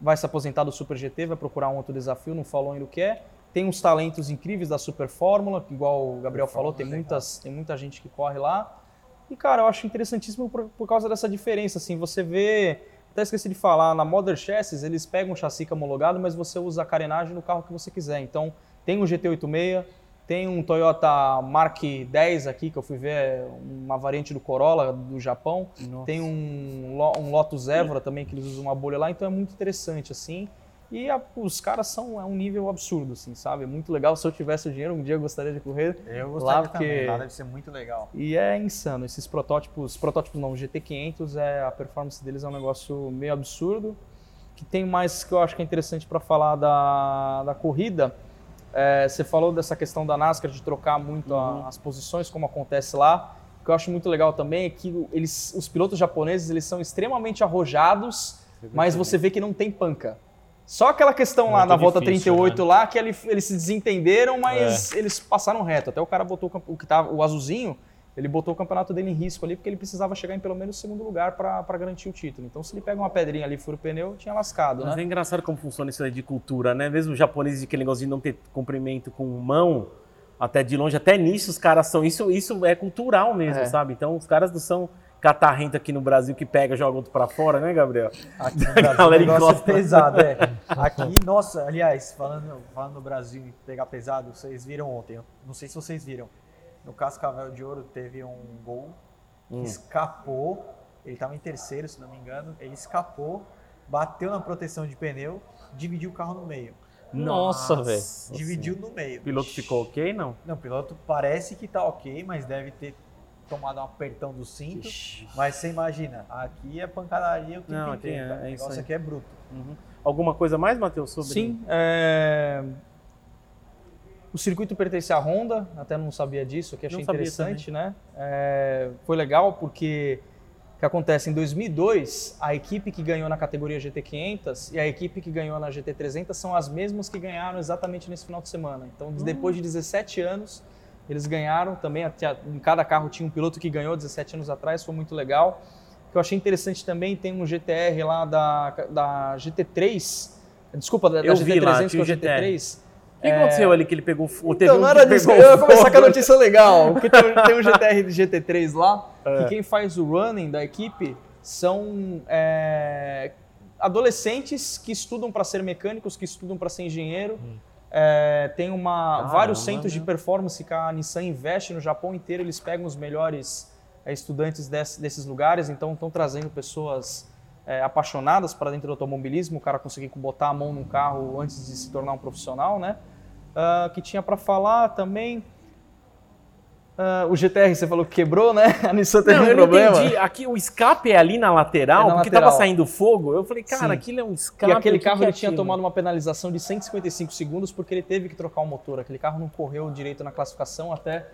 D: Vai se aposentar do Super GT, vai procurar um outro desafio, não falou ainda o que é. Tem uns talentos incríveis da Super Fórmula, que igual o Gabriel falou, tem muitas, tem muita gente que corre lá. E cara, eu acho interessantíssimo por, por causa dessa diferença, assim, você vê, até esqueci de falar, na Modern Chassis eles pegam um chassi homologado, mas você usa a carenagem no carro que você quiser. Então, tem um GT86, tem um Toyota Mark 10 aqui, que eu fui ver, uma variante do Corolla do Japão.
A: Nossa.
D: Tem um, um Lotus Evora também, que eles usam uma bolha lá, então é muito interessante, assim. E a- os caras são é um nível absurdo, assim, sabe? É muito legal. Se eu tivesse o dinheiro, um dia eu gostaria de correr.
B: Eu
D: Lá,
B: gostaria
D: porque-
B: também, lá deve ser muito legal.
D: E é insano. Esses protótipos, protótipos não, o GT500, é, a performance deles é um negócio meio absurdo. Que tem mais que eu acho que é interessante para falar da, da corrida. É, você falou dessa questão da NASCAR de trocar muito a-
A: Uhum.
D: as posições, como acontece lá. O que eu acho muito legal também é que eles, os pilotos japoneses eles são extremamente arrojados, mas você vê que não tem panca. Só aquela questão lá na volta
C: difícil,
D: 38
C: né?
D: lá que ele- eles se desentenderam, mas eles passaram reto. Até o cara botou o que tava o azulzinho, ele botou o campeonato dele em risco ali porque ele precisava chegar em pelo menos segundo lugar para garantir o título. Então se ele pega uma pedrinha ali e fura o pneu, tinha lascado,
A: Mas
D: né?
A: é engraçado como funciona isso aí de cultura, né? Mesmo os japoneses, aquele negócio de não ter cumprimento com mão, até de longe, até nisso os caras são. Isso, isso é cultural mesmo,
D: É.
A: sabe? Então os caras não são catarrento aqui no Brasil que pega e joga outro pra fora, né, Gabriel?
B: Aqui no Brasil
A: galera encosta.
B: é pesado, é. Aqui, nossa, aliás, falando, falando no Brasil em pegar pesado, vocês viram ontem, não sei se vocês viram, no Cascavel de Ouro teve um gol que
A: Hum.
B: escapou, ele estava em terceiro, se não me engano, ele escapou, bateu na proteção de pneu, dividiu o carro no meio.
C: Nossa, velho.
B: Dividiu no meio.
A: O piloto ficou ok, não?
B: Não, o piloto parece que tá ok, mas deve ter tomado um apertão do cinto. Mas você imagina, aqui é pancadaria o tempo
A: Não, aqui
B: inteiro.
A: é-
B: cara.
A: é
B: o negócio aqui é bruto.
A: Uhum. Alguma coisa mais, Matheus, sobre
D: Sim. é, O circuito pertence à Honda, até não sabia disso, que achei interessante, né? É, Foi legal porque o que acontece em 2002, a equipe que ganhou na categoria GT500 e a equipe que ganhou na GT300 são as mesmas que ganharam exatamente nesse final de semana. Então, depois de 17 anos, eles ganharam também. até- Em cada carro tinha um piloto que ganhou 17 anos atrás, foi muito legal. O que eu achei interessante também, tem um GTR lá da, da GT3, desculpa, da, da
A: Eu lá,
D: GT300
A: tinha
D: que é
A: o
D: o GT3.
A: O que aconteceu ali que ele pegou fogo? Teve
D: Então, não era disso.
A: pegou
D: Eu ia começar com a notícia legal. Porque tem, tem um GTR de GT3 lá,
A: É.
D: que quem faz o running da equipe são é, adolescentes que estudam para ser mecânicos, que estudam para ser engenheiro. É, tem uma,
A: Caramba,
D: vários centros de performance que a Nissan investe no Japão inteiro. Eles pegam os melhores é, estudantes desse- desses lugares, então estão trazendo pessoas é, apaixonadas para dentro do automobilismo, o cara conseguir botar a mão num carro antes de se tornar um profissional, né? Ah, que tinha para falar também. Ah, o GTR você falou que quebrou, né? A Nissan teve
A: Não,
D: um
A: eu não
D: problema.
A: entendi. Aqui o escape é ali na lateral,
D: É na
A: porque
D: lateral.
A: tava saindo fogo. Eu falei, cara,
D: Sim.
A: aquilo é um escape.
D: E aquele
A: que
D: carro
A: é
D: ele tinha tomado uma penalização de 155 segundos porque ele teve que trocar o motor. Aquele carro não correu direito na classificação. Até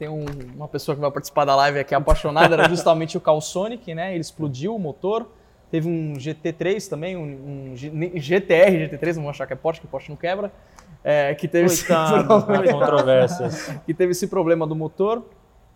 D: tem um- uma pessoa que vai participar da live aqui apaixonada, era justamente o Calsonic, né? Ele explodiu o motor. Teve um GT3 também, um, um G- GTR GT3, não vou achar que é Porsche, que Porsche não quebra. É, que teve esse problema.
C: Controvérsias.
D: que teve esse problema do motor.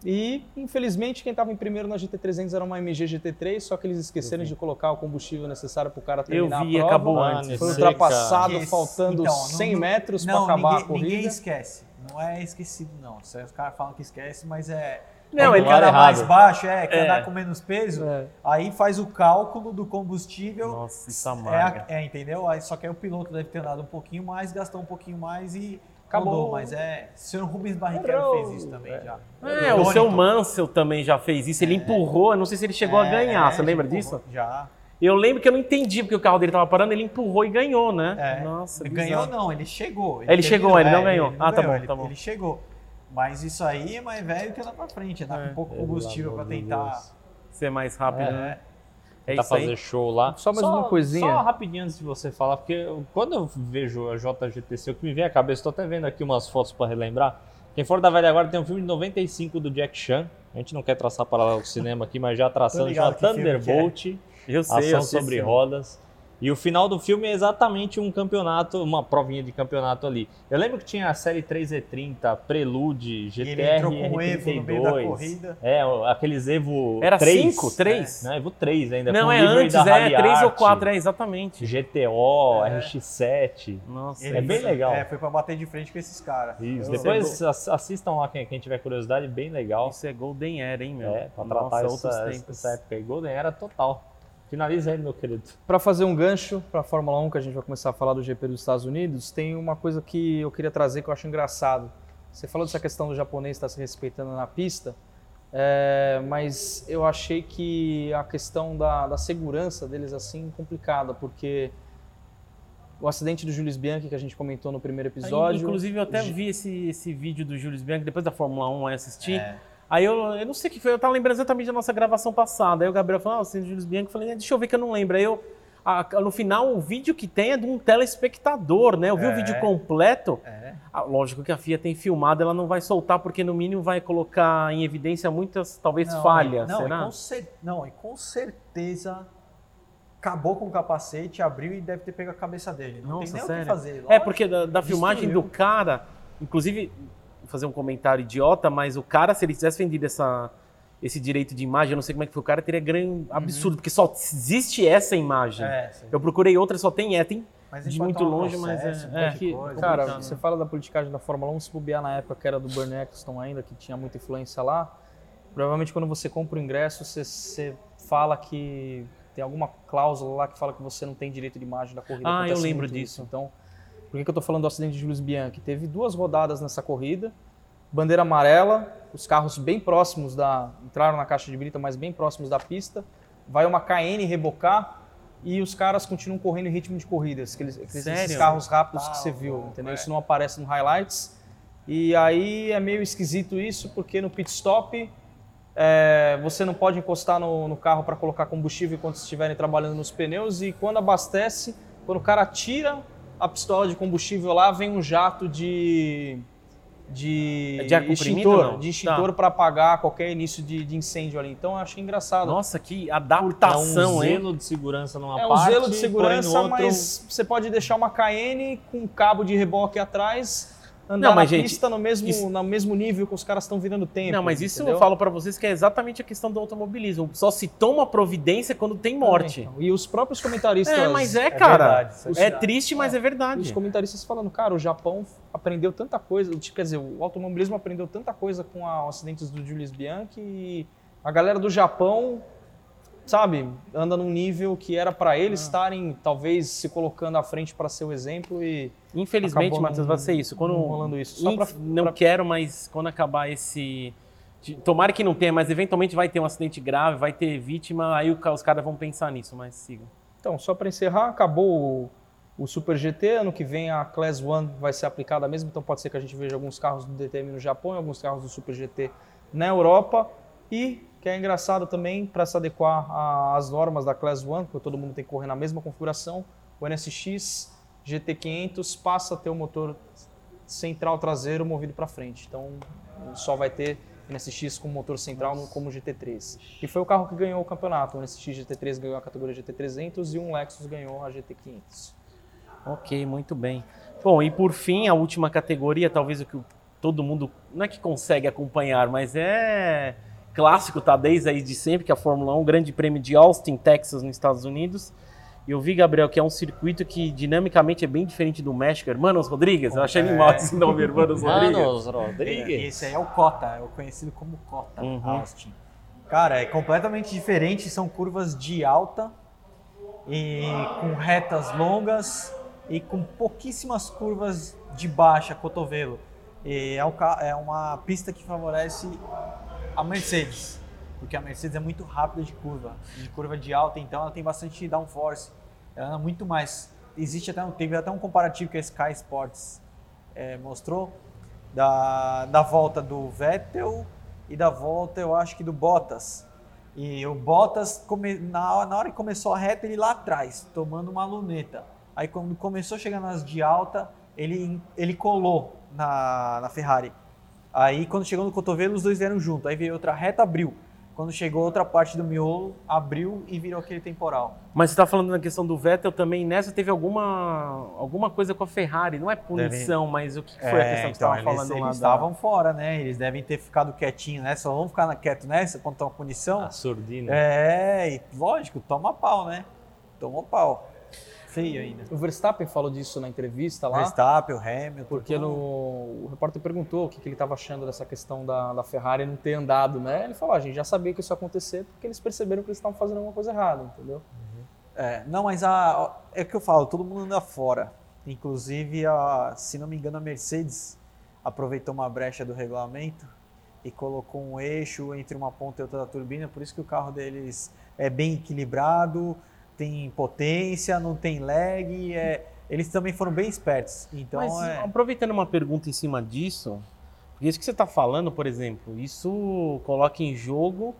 D: E, infelizmente, quem estava em primeiro na GT300 era uma MG GT3, só que eles esqueceram de colocar o combustível necessário para o cara
A: Eu
D: terminar
A: vi,
D: a prova.
A: acabou antes.
D: Foi ultrapassado
B: Esse-
D: faltando
B: então, não-
D: 100 metros para acabar
B: ninguém,
D: a corrida.
B: Ninguém esquece. Não é esquecido, não. Se Os caras falam que esquece, mas é.
A: Não, ele-
B: anda
C: Errado.
B: mais baixo, é, quer
A: É.
B: andar com menos peso,
D: É.
B: aí faz o cálculo do combustível.
A: Nossa, isso
B: é,
A: amarga.
B: a- é, entendeu? Aí, só que aí o piloto deve ter andado um pouquinho mais, gastou um pouquinho mais e
D: Acabou.
B: acabou. Mas é. O senhor Rubens Barrichello
D: Errou.
B: fez isso também
D: É.
B: já.
A: É, o
B: Irônico.
A: seu Mansell também já fez isso. Ele empurrou, eu não sei se ele chegou a
B: É,
A: ganhar.
B: é,
A: Você lembra disso?
B: Já.
A: Eu lembro que eu não entendi porque o carro dele tava parando, ele empurrou e ganhou, né?
B: É.
A: Nossa,
B: Ele ganhou não, ele chegou.
A: Ele chegou, ele não
B: é,
A: ganhou. Ah, tá bom,
B: ele,
A: tá bom.
B: Ele chegou. Mas isso aí é mais velho que andar pra frente, andar
A: É.
B: com pouco combustível
C: de
B: tentar.
C: Deus.
A: Ser mais rápido, né?
B: É,
A: É
C: Tentar
A: isso aí.
C: fazer show lá.
D: Só mais uma coisinha.
C: Só rapidinho antes de você falar, porque eu- quando eu vejo a JGTC, o que me vem à cabeça, estou até vendo aqui umas fotos para relembrar. Quem for da velha agora tem um filme de 95 do Jack Chan. A gente não quer traçar para o cinema aqui, mas já traçando,
B: que é.
C: Thunderbolt,
A: Eu sei,
C: ação
A: eu sei
C: sobre
A: sim.
C: rodas. E o final do filme é exatamente um campeonato, uma provinha de campeonato ali. Eu lembro que tinha a série 3E30, Prelude,
B: E
C: GTR
B: ele entrou com o Evo no meio da
C: R32.
B: corrida.
C: É, aqueles Evo
A: Era
C: 3.
A: cinco? Três?
C: Não, Evo 3 ainda.
A: Não,
C: com
A: é
C: o livro aí
A: antes,
C: da
A: é
C: Rally
A: 3 ou
C: Art,
A: 4, é exatamente.
C: GTO,
B: É.
C: RX7.
A: Nossa,
C: É bem legal.
B: É, foi pra bater de frente com esses caras.
C: Isso.
B: Eu-
C: Depois ass- assistam lá quem, quem tiver curiosidade, bem legal.
A: Isso é Golden Era, hein, meu?
C: É, pra
A: Nossa,
C: tratar
A: outros
C: essa,
A: tempos.
C: essa época aí. Golden era total. Finaliza aí, meu querido.
D: Para fazer um gancho para a Fórmula 1, que a gente vai começar a falar do GP dos Estados Unidos, tem uma coisa que eu queria trazer que eu acho engraçado. Você falou dessa questão do japonês estar se respeitando na pista, é, mas eu achei que a questão da, da segurança deles assim complicada, porque o acidente do Julius Bianchi que a gente comentou no primeiro
A: Aí,
D: episódio.
A: inclusive, eu até vi esse, esse vídeo do Julius Bianchi depois da Fórmula 1, aí assisti. Aí eu, eu não sei o que foi, eu tava lembrando exatamente da nossa gravação passada. Aí o Gabriel falou, ah, o acidente do Julius Bianchi. Eu falei, "É, deixa eu ver que eu não lembro. Aí eu, a- no final, o vídeo que tem é de um telespectador, né? Eu vi o
B: É.
A: vídeo completo.
B: É.
A: Ah, lógico que a FIA tem filmado, ela não vai soltar, porque no mínimo vai colocar em evidência muitas, talvez,
B: Não,
A: falhas.
B: Não,
A: será?
B: E com cer- não, e com certeza acabou com o capacete, abriu e deve ter pego a cabeça dele. Não
A: Nossa,
B: tem nem o
A: sério?
B: que fazer.
A: É,
B: lógico.
A: porque da, da filmagem do cara, inclusive, fazer um comentário idiota, mas o cara, se ele tivesse vendido essa, esse direito de imagem, eu não sei como é que foi, o cara teria grande absurdo, porque só existe essa imagem.
B: Uhum. É.
A: Eu procurei outra, só tem essa, tem
B: Mas
A: de muito longe, mas
B: processo,
A: é-
B: um
A: é
B: de
D: que,
B: coisa,
D: cara, você
A: né?
D: fala da politicagem da Fórmula 1, se bobear na época que era do Bernie Eccleston ainda, que tinha muita influência lá, provavelmente quando você compra o ingresso, você, você fala que tem alguma cláusula lá que fala que você não tem direito de imagem da corrida.
A: Ah, eu
D: Acontece
A: lembro
D: muito
A: disso.
D: isso. Então, por que, que eu tô falando do acidente de Julius Bianchi? Teve duas rodadas nessa corrida, bandeira amarela, os carros bem próximos da... entraram na caixa de brita, mas bem próximos da pista, vai uma KN rebocar e os caras continuam correndo em ritmo de corridas, aqueles, aqueles esses carros rápidos que
B: Tá
D: você viu, entendeu?
B: é.
D: Isso não aparece no highlights. E aí é meio esquisito isso, porque no pit stop é, você não pode encostar no, no carro para colocar combustível enquanto estiverem trabalhando nos pneus e quando abastece, quando o cara tira a pistola de combustível lá, vem um jato de de,
A: É de ar
D: extintor, de extintor para apagar qualquer início de, de incêndio ali. Então eu achei engraçado.
A: Nossa, que
C: É um
A: adaptação, hein?
C: zelo de segurança numa
D: É um
C: parte,
D: zelo de segurança,
C: outro...
D: mas você pode deixar uma KN com um cabo de reboque atrás, andar
A: Não, mas,
D: na
A: gente,
D: pista no mesmo,
A: isso-
D: no mesmo nível que os caras estão virando tempo.
A: Não, mas isso
D: entendeu?
A: eu falo pra vocês que é exatamente a questão do automobilismo. Só se toma providência quando tem morte.
D: Então, E os próprios comentaristas.
A: É, mas é,
B: É
A: cara.
B: verdade, é
A: é
B: verdade.
A: triste, mas é
D: Os
A: verdade.
D: comentaristas falando, cara, o Japão aprendeu tanta coisa, tipo, quer dizer, o automobilismo aprendeu tanta coisa com a- os acidentes do Julius Bianchi e a galera do Japão, sabe, anda num nível que era para eles
A: Ah.
D: estarem talvez se colocando à frente para ser o exemplo e
A: Infelizmente,
D: Acabou
A: Matheus,
D: não-
A: vai ser isso. Quando,
D: não rolando isso. Só pra-
A: não
D: pra-
A: quero, mas quando acabar esse. Tomara que não tenha, mas eventualmente vai ter um acidente grave, vai ter vítima, aí os caras vão pensar nisso, mas sigam.
D: Então, só para encerrar, acabou o, Super GT. Ano que vem a Class One vai ser aplicada mesmo, então pode ser que a gente veja alguns carros do DTM no Japão e alguns carros do Super GT na Europa. E, que é engraçado também, para se adequar às normas da Class One, porque todo mundo tem que correr na mesma configuração, o NSX GT500 passa a ter o motor central traseiro movido para frente. Então, só vai ter NSX com motor central no- como GT3. E foi o carro que ganhou o campeonato. O NSX GT3 ganhou a categoria GT300 e um Lexus ganhou a GT500.
A: Ok, muito bem. Bom, e por fim, a última categoria, talvez o que todo mundo não é que consegue acompanhar, mas é clássico, tá desde aí de sempre, que é a Fórmula 1, Grande Prêmio de Austin, Texas, nos Estados Unidos. E eu vi, Gabriel, que é um circuito que dinamicamente é bem diferente do México. Hermanos Rodrigues, eu achei
B: É.
A: animal esse nome, Hermanos Rodrigues.
C: Manos
B: E
C: Rodrigues.
B: esse aí é o Cota, é o conhecido como Cota,
A: Uhum.
B: Austin. Cara, é completamente diferente, são curvas de alta e com retas longas e com pouquíssimas curvas de baixa, cotovelo. E é, um é uma pista que favorece a Mercedes, porque a Mercedes é muito rápida de curva, de curva de alta, então ela tem bastante downforce, ela anda muito mais. Existe até um, teve até um comparativo que a Sky Sports eh, mostrou da, da volta do Vettel e da volta, eu acho que do Bottas. E o Bottas, come, na, na hora que começou a reta, ele lá atrás, tomando uma luneta. Aí quando começou a chegar nas de alta, ele, ele colou na, na Ferrari. Aí quando chegou no cotovelo, os dois vieram junto. Aí veio outra reta, abriu. Quando chegou outra parte do miolo, abriu e virou aquele temporal.
A: Mas você tá falando na questão do Vettel também, nessa teve alguma, alguma coisa com a Ferrari, não é punição, mas o que foi a questão que você estava
B: então,
A: falando
B: eles,
A: lá?
B: eles
A: da-
B: estavam fora, né? Eles devem ter ficado quietinhos nessa. Só vão ficar quieto nessa quando tem uma punição.
C: A surdina.
B: É, e lógico, toma pau, né? Tomou pau. Feio ainda.
D: O Verstappen falou disso na entrevista lá.
B: Verstappen, o Hamilton.
D: Porque no, o repórter perguntou o que, que ele estava achando dessa questão da, da Ferrari não ter andado, né? Ele falou, "Ah, a gente já sabia que isso ia acontecer porque eles perceberam que eles estavam fazendo alguma coisa errada, entendeu?
B: É, não, mas a, é o que eu falo, todo mundo anda fora. Inclusive, a, se não me engano, a Mercedes aproveitou uma brecha do regulamento e colocou um eixo entre uma ponta e outra da turbina, por isso que o carro deles é bem equilibrado, tem potência, não tem lag, é, eles também foram bem espertos. Então,
A: Mas
B: é...
A: aproveitando uma pergunta em cima disso, porque isso que você está falando, por exemplo, isso coloca em jogo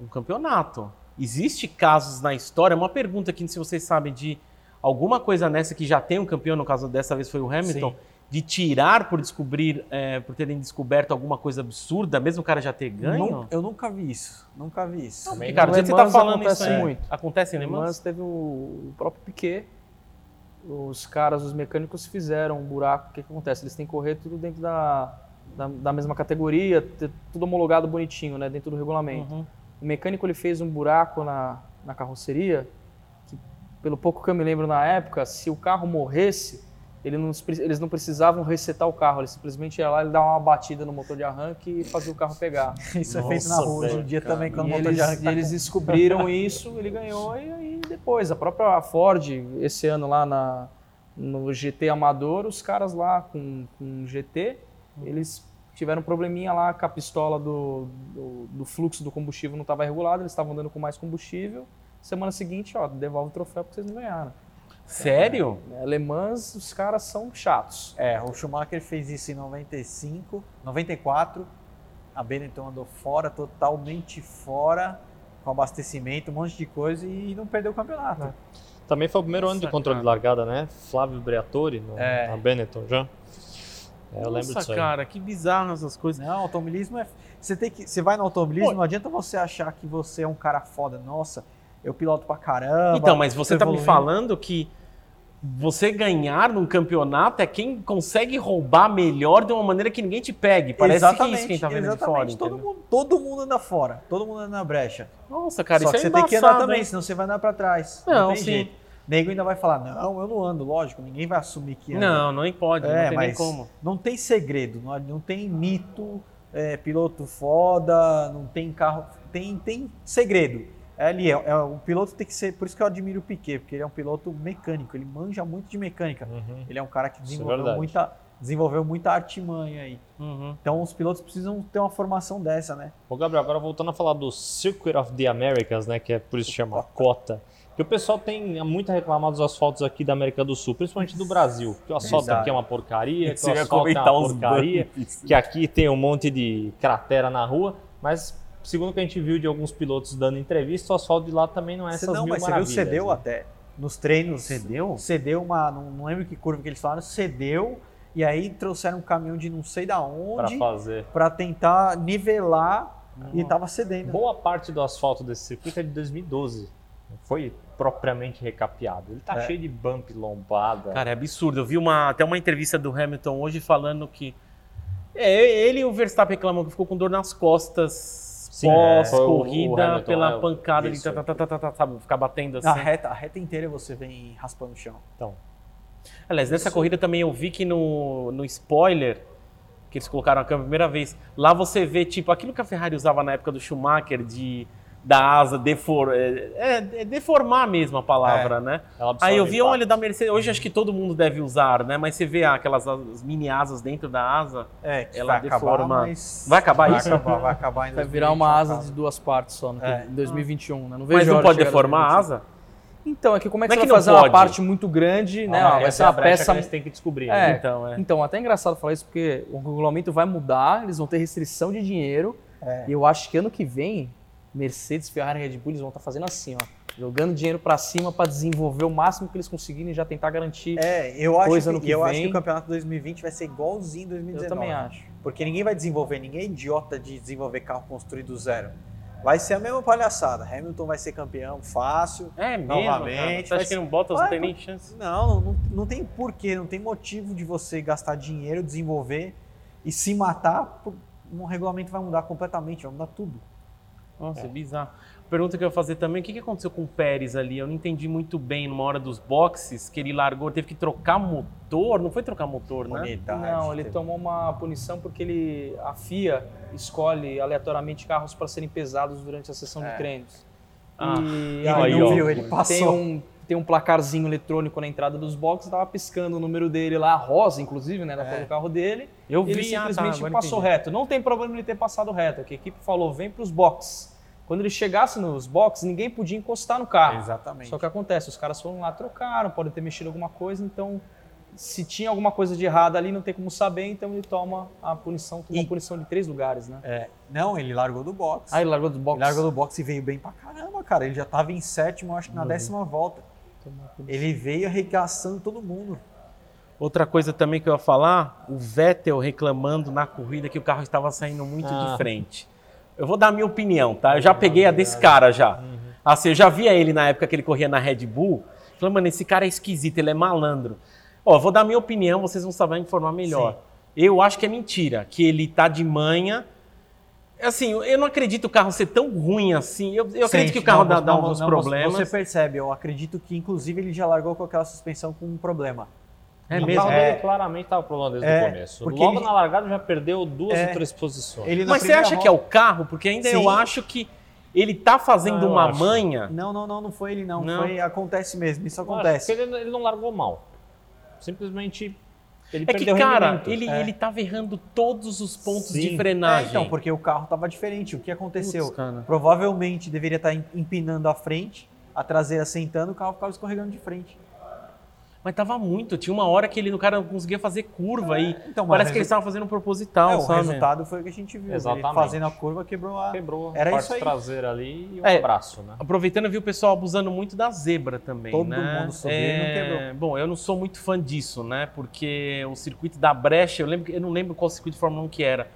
A: um campeonato. Existe casos na história, uma pergunta aqui se vocês sabem de alguma coisa nessa que já tem um campeão, no caso dessa vez foi o Hamilton,
B: Sim.
A: De tirar por descobrir, é, por terem descoberto alguma coisa absurda, mesmo o cara já ter ganho?
B: Nun- eu nunca vi isso. Nunca vi isso.
A: Porque,
C: Também
A: cara, do
D: no
A: jeito que você tá falando
D: acontece
A: isso aí,
D: muito.
A: Acontece em Le? Mans
D: teve o, o próprio Piquet. Os caras, os mecânicos fizeram um buraco. O que, que acontece? Eles têm que correr tudo dentro da, da, da mesma categoria, ter tudo homologado bonitinho, né? Dentro do regulamento.
A: Uhum.
D: O mecânico ele fez um buraco na, na carroceria, que pelo pouco que eu me lembro na época, se o carro morresse, ele não- eles não precisavam resetar o carro, ele simplesmente ia lá e dava uma batida no motor de arranque e fazia o carro pegar.
B: Isso é feito na
C: Nossa,
B: rua hoje em dia
C: cara.
B: também, quando
D: E
B: o motor
D: eles,
B: de arranque tá
D: eles
B: com-
D: descobriram isso, ele ganhou e aí depois, a própria Ford, esse ano lá na, no GT Amador, os caras lá com, com GT, eles tiveram um probleminha lá com a pistola do, do, do fluxo do combustível não estava regulado, eles estavam andando com mais combustível. Semana seguinte, ó, devolve o troféu porque vocês não ganharam.
A: Sério?
D: É, Le Mans, os caras são chatos.
B: É, o Schumacher fez isso em 95, 94. A Benetton andou fora, totalmente fora, com abastecimento, um monte de coisa e não perdeu o campeonato.
C: Também foi o primeiro ano de
A: Nossa,
C: controle
A: cara.
C: de largada, né? Flávio Briatore, no,
B: É.
C: na Benetton já. É, eu lembro
A: Nossa,
C: disso aí.
A: cara, que bizarro essas coisas.
B: Não, automobilismo é. Você tem que. Você vai no automobilismo,
A: Pô.
B: não adianta você achar que você é um cara foda. Nossa, eu piloto pra caramba.
A: Então, mas você tá me
B: evoluindo.
A: falando que você ganhar num campeonato é quem consegue roubar melhor de uma maneira que ninguém te pegue. Parece que é isso quem tá vendo de
B: exatamente.
A: fora.
B: todo, mundo, todo mundo anda fora. Todo mundo anda na brecha.
A: Nossa, cara,
B: Só
A: isso
B: que
A: é
B: você tem que andar também,
A: hein?
B: senão você vai andar pra trás.
A: Não,
B: tem
A: sim.
B: jeito. Nego ainda vai falar, não, eu não ando, lógico, ninguém vai assumir que anda.
A: Não, não pode,
B: É,
A: não tem nem
B: mas
A: como.
B: não tem segredo, não, não tem mito, é, piloto foda, não tem carro, tem, tem segredo. É ali, é, é, o piloto tem que ser, por isso que eu admiro o Piquet, porque ele é um piloto mecânico, ele manja muito de mecânica.
C: Uhum.
B: Ele é um cara que
C: é
B: desenvolveu
C: verdade.
B: muita, desenvolveu muita artimanha aí.
A: Uhum.
B: Então os pilotos precisam ter uma formação dessa, né?
C: Ô, Gabriel, agora voltando a falar do Circuit of the Americas, né? Que é por isso que chama cota. Que o pessoal tem muito reclamado dos asfaltos aqui da América do Sul, principalmente do Brasil. Que o asfalto
B: Exato.
C: aqui é uma porcaria, que o asfalto é uma porcaria, que aqui tem um monte de cratera na rua, mas segundo o que a gente viu de alguns pilotos dando entrevista, o asfalto de lá também não é essas
B: não,
C: mil
B: mas você viu, cedeu
C: né?
B: até. Nos treinos.
A: Cedeu?
B: Cedeu uma. Não, não lembro que curva que eles falaram, cedeu. E aí trouxeram um caminhão de não sei da
C: Pra
B: onde
C: fazer.
B: para tentar nivelar e tava cedendo.
C: Boa parte do asfalto desse circuito é de 2012. Não foi propriamente recapeado. Ele tá
B: É.
C: cheio de bump, lombada.
A: Cara, é absurdo. Eu vi uma, até uma entrevista do Hamilton hoje falando que. É, ele e o Verstappen reclamam que ficou com dor nas costas
C: Sim, é, foi o- o
A: pós-corrida pela
C: é,
A: pancada de
C: isso.
A: tá, tá, tá, tá, tá, sabe, ficar batendo assim.
B: A reta, a reta inteira você vem raspando o chão.
C: Então,
A: Aliás, nessa corrida também eu vi que no, no spoiler, que eles colocaram a câmera a primeira vez, lá você vê, tipo, aquilo que a Ferrari usava na época do Schumacher, de da asa defor, é, é- é deformar mesmo a palavra, né?
C: ela absorve
A: Aí eu vi,
C: impacto.
A: olha, da Mercedes, hoje acho que todo mundo deve usar, né? Mas você vê aquelas asas- mini asas dentro da asa,
B: É, que
A: Ela
B: vai acabar,
A: deforma.
B: mas...
A: Vai acabar
B: vai
A: isso?
B: Acabar, vai acabar em
D: Vai virar uma
B: 2020,
D: asa
B: acaba.
D: de duas partes só no
B: É.
D: em 2021, né? Não vejo
A: mas não pode deformar a
D: 2021.
A: asa?
D: Então, é que como é que
A: é
D: você
A: que
D: vai fazer uma
A: pode.
D: parte muito grande, né?
C: Ah,
D: vai
C: essa
D: ser
C: é a
D: uma peça...
C: que eles têm que descobrir.
D: É.
C: né?
A: Então, é.
D: Então, até é engraçado falar isso, porque o regulamento vai mudar, eles vão ter restrição de dinheiro,
B: É.
D: e eu acho que ano que vem, Mercedes, Ferrari e Red Bull, eles vão estar fazendo assim, ó. Jogando dinheiro pra cima pra desenvolver o máximo que eles conseguirem e já tentar garantir.
B: É, eu acho,
D: Coisa
B: que,
D: ano que
B: eu acho que o campeonato 2020 vai ser igualzinho 2019.
D: eu também acho.
B: Porque ninguém vai desenvolver, ninguém é idiota de desenvolver carro construído do zero. Vai ser a mesma palhaçada. Hamilton vai ser campeão fácil.
A: É mesmo,
B: Novamente,
A: cara. Você acha
B: vai
A: que não Bottas não tem nem chance?
B: Não, não, não, não tem porquê, não tem motivo de você gastar dinheiro, desenvolver e se matar. por- Um regulamento vai mudar completamente, vai mudar tudo.
A: Nossa, é. bizarro. Pergunta que eu ia fazer também, o que que aconteceu com o Pérez ali? Eu não entendi muito bem numa hora dos boxes, que ele largou, teve que trocar motor, não foi trocar motor, né?
B: Unidade,
D: Não, ele
B: teve-
D: tomou uma punição porque ele, a FIA escolhe aleatoriamente carros para serem pesados durante a sessão
B: É.
D: de treinos.
A: Ah,
D: e
B: Ele
C: aí,
B: não
C: ó,
B: viu, ele
D: tem
B: passou.
D: um, tem um placarzinho eletrônico na entrada dos boxes, tava piscando o número dele lá, rosa, inclusive, né, cor
B: É.
D: do carro dele.
A: Eu
D: ele
A: vi, ah, tá,
D: simplesmente passou
A: entendi.
D: reto. Não tem problema ele ter passado reto, que a equipe falou, vem para os boxes. Quando ele chegasse nos boxes, ninguém podia encostar no carro.
B: Exatamente.
D: Só que acontece, os caras foram lá, trocaram, podem ter mexido alguma coisa, então se tinha alguma coisa de errado ali, não tem como saber, então ele toma a punição, toma
B: E-
D: uma punição de três lugares, né?
B: É, não, ele largou do box.
D: Aí ele largou do box.
B: Ele largou do box e veio bem pra caramba, cara. Ele já tava em sétimo, acho que na décima volta.
D: A.
B: Ele veio arregaçando todo mundo.
A: Outra coisa também que eu ia falar, o Vettel reclamando na corrida que o carro estava saindo muito
C: Ah.
A: de frente. Eu vou dar a minha opinião, tá? Eu já peguei a desse cara já. Assim, eu já via ele na época que ele corria na Red Bull. Falei, mano, esse cara é esquisito, ele é malandro. Ó, vou dar a minha opinião, vocês vão saber informar melhor.
B: Sim.
A: Eu acho que é mentira, que ele tá de manha. Assim, eu não acredito o carro ser tão ruim assim. Eu, eu acredito que o carro
B: não,
A: dá,
B: não,
A: dá alguns
B: não,
A: problemas.
B: Você percebe, eu acredito que inclusive ele já largou com aquela suspensão com um problema.
A: É
C: o
A: mesmo?
C: carro
B: É.
C: claramente estava problema desde
B: É,
C: o começo.
B: porque
C: Logo
B: ele-
C: na largada já perdeu duas
B: É.
C: ou três posições.
A: Mas você acha que é o carro? Porque ainda eu
B: Sim.
A: acho que ele tá fazendo
C: eu
A: uma
C: acho.
A: manha.
B: Não, não, não, não foi ele não.
A: Não?
B: Foi, acontece mesmo, isso
C: Eu
B: acontece.
C: que ele, ele não largou mal. Simplesmente ele
A: É que, cara, ele,
B: É.
A: ele tava errando todos os pontos
C: Sim.
A: de
B: É,
A: frenagem.
B: então, porque o carro tava diferente. O que aconteceu?
A: Putz.
B: Provavelmente deveria estar empinando a frente, a traseira sentando, o carro ficava escorregando de frente.
A: Mas tava muito. Tinha uma hora que ele, o cara não conseguia fazer curva aí.
B: Então, mas
A: Parece que eles estavam fazendo proposital,
B: É, o
A: sabe?
B: resultado foi o que a gente viu.
C: Exatamente.
B: Ele fazendo a curva quebrou a.
C: Quebrou
B: Era
C: a parte
B: isso aí.
C: traseira ali e um
A: É.
C: abraço, né?
A: Aproveitando, eu vi o pessoal abusando muito da zebra também,
B: Todo
A: né?
B: mundo subiu e não quebrou.
A: Bom, eu não sou muito fã disso, né? Porque o circuito da brecha, eu lembro, eu não lembro qual circuito de Fórmula 1 que era.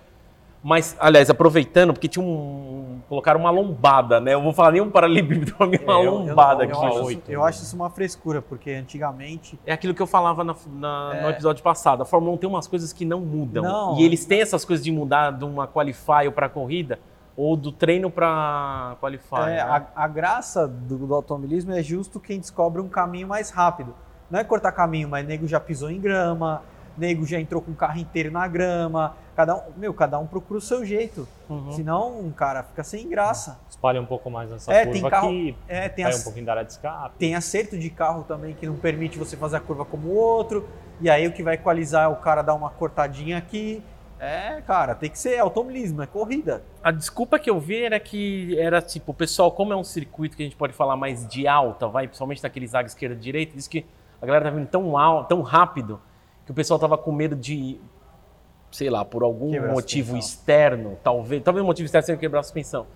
A: Mas, aliás, aproveitando, porque tinha um. Colocaram uma lombada, né? Eu vou falar nem um paralelepípedo, uma
B: É, eu- eu-
A: lombada
B: eu,
A: aqui.
B: acho,
C: oito,
B: isso, eu
C: né?
B: acho isso uma frescura, porque antigamente.
A: É aquilo que eu falava na- na- no
B: É.
A: episódio passado. A Fórmula 1 tem umas coisas que não mudam.
B: Não.
A: E eles têm essas coisas de mudar de uma qualify para corrida ou do treino para qualify.
B: é,
A: né?
B: a, a graça do, do automobilismo é justo quem descobre um caminho mais rápido. Não é cortar caminho, mas nego já pisou em grama, nego já entrou com o carro inteiro na grama. Cada um, meu, cada um procura o seu jeito.
A: Uhum.
B: Senão, cara, fica sem graça.
C: Espalha um pouco mais nessa
B: É,
C: curva
B: tem carro-
C: aqui,
B: É, tem
C: sai
B: as-
C: um pouquinho da área de escape.
B: Tem acerto de carro também que não permite você fazer a curva como o outro. E aí o que vai equalizar é o cara dar uma cortadinha aqui. É, cara, tem que ser automobilismo, é corrida.
A: A desculpa que eu vi era que era tipo, o pessoal, como é um circuito que a gente pode falar mais de alta, vai, principalmente naquele zaga esquerda e direita, diz que a galera tá vindo tão alto, tão rápido, que o pessoal tava com medo de, sei lá, por algum
B: Quebrar
A: motivo externo, talvez, talvez o motivo externo seja quebrar a suspensão.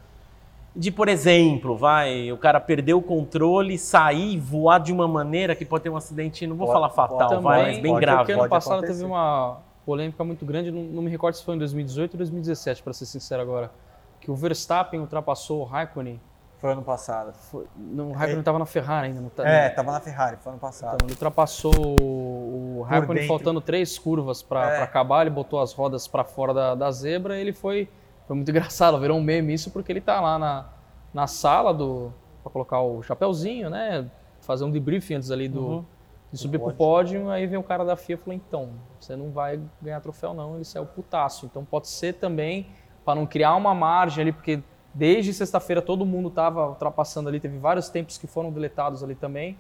A: De, por exemplo, vai, o cara perder o controle, sair, voar de uma maneira que pode ter um acidente, não vou
B: Pode-
A: falar fatal,
B: pode-
A: vai, mas bem
B: pode-
A: grave.
D: Porque ano passado
B: acontecer.
D: teve uma polêmica muito grande, não, não me recordo se foi em 2018 ou 2017, para ser sincero agora, que o Verstappen ultrapassou o Raikkonen.
B: Foi ano passado.
D: Foi, não, o Raikkonen estava na Ferrari ainda, não tá,
B: É, tava na Ferrari, foi ano passado.
D: Então, ele ultrapassou o o Raikkonen faltando três curvas para
B: É.
D: acabar, ele botou as rodas para fora da, da zebra e ele foi, foi muito engraçado, virou um meme isso porque ele tá lá na, na sala do para colocar o chapéuzinho, né, fazer um debriefing antes ali do
A: Uhum.
D: de subir
B: Do
D: pro pódio, aí vem o cara da FIA e falou, então, você não vai ganhar troféu não, ele saiu putaço. Então pode ser também para não criar uma margem ali, porque desde sexta-feira todo mundo estava ultrapassando ali, teve vários tempos que foram deletados ali também.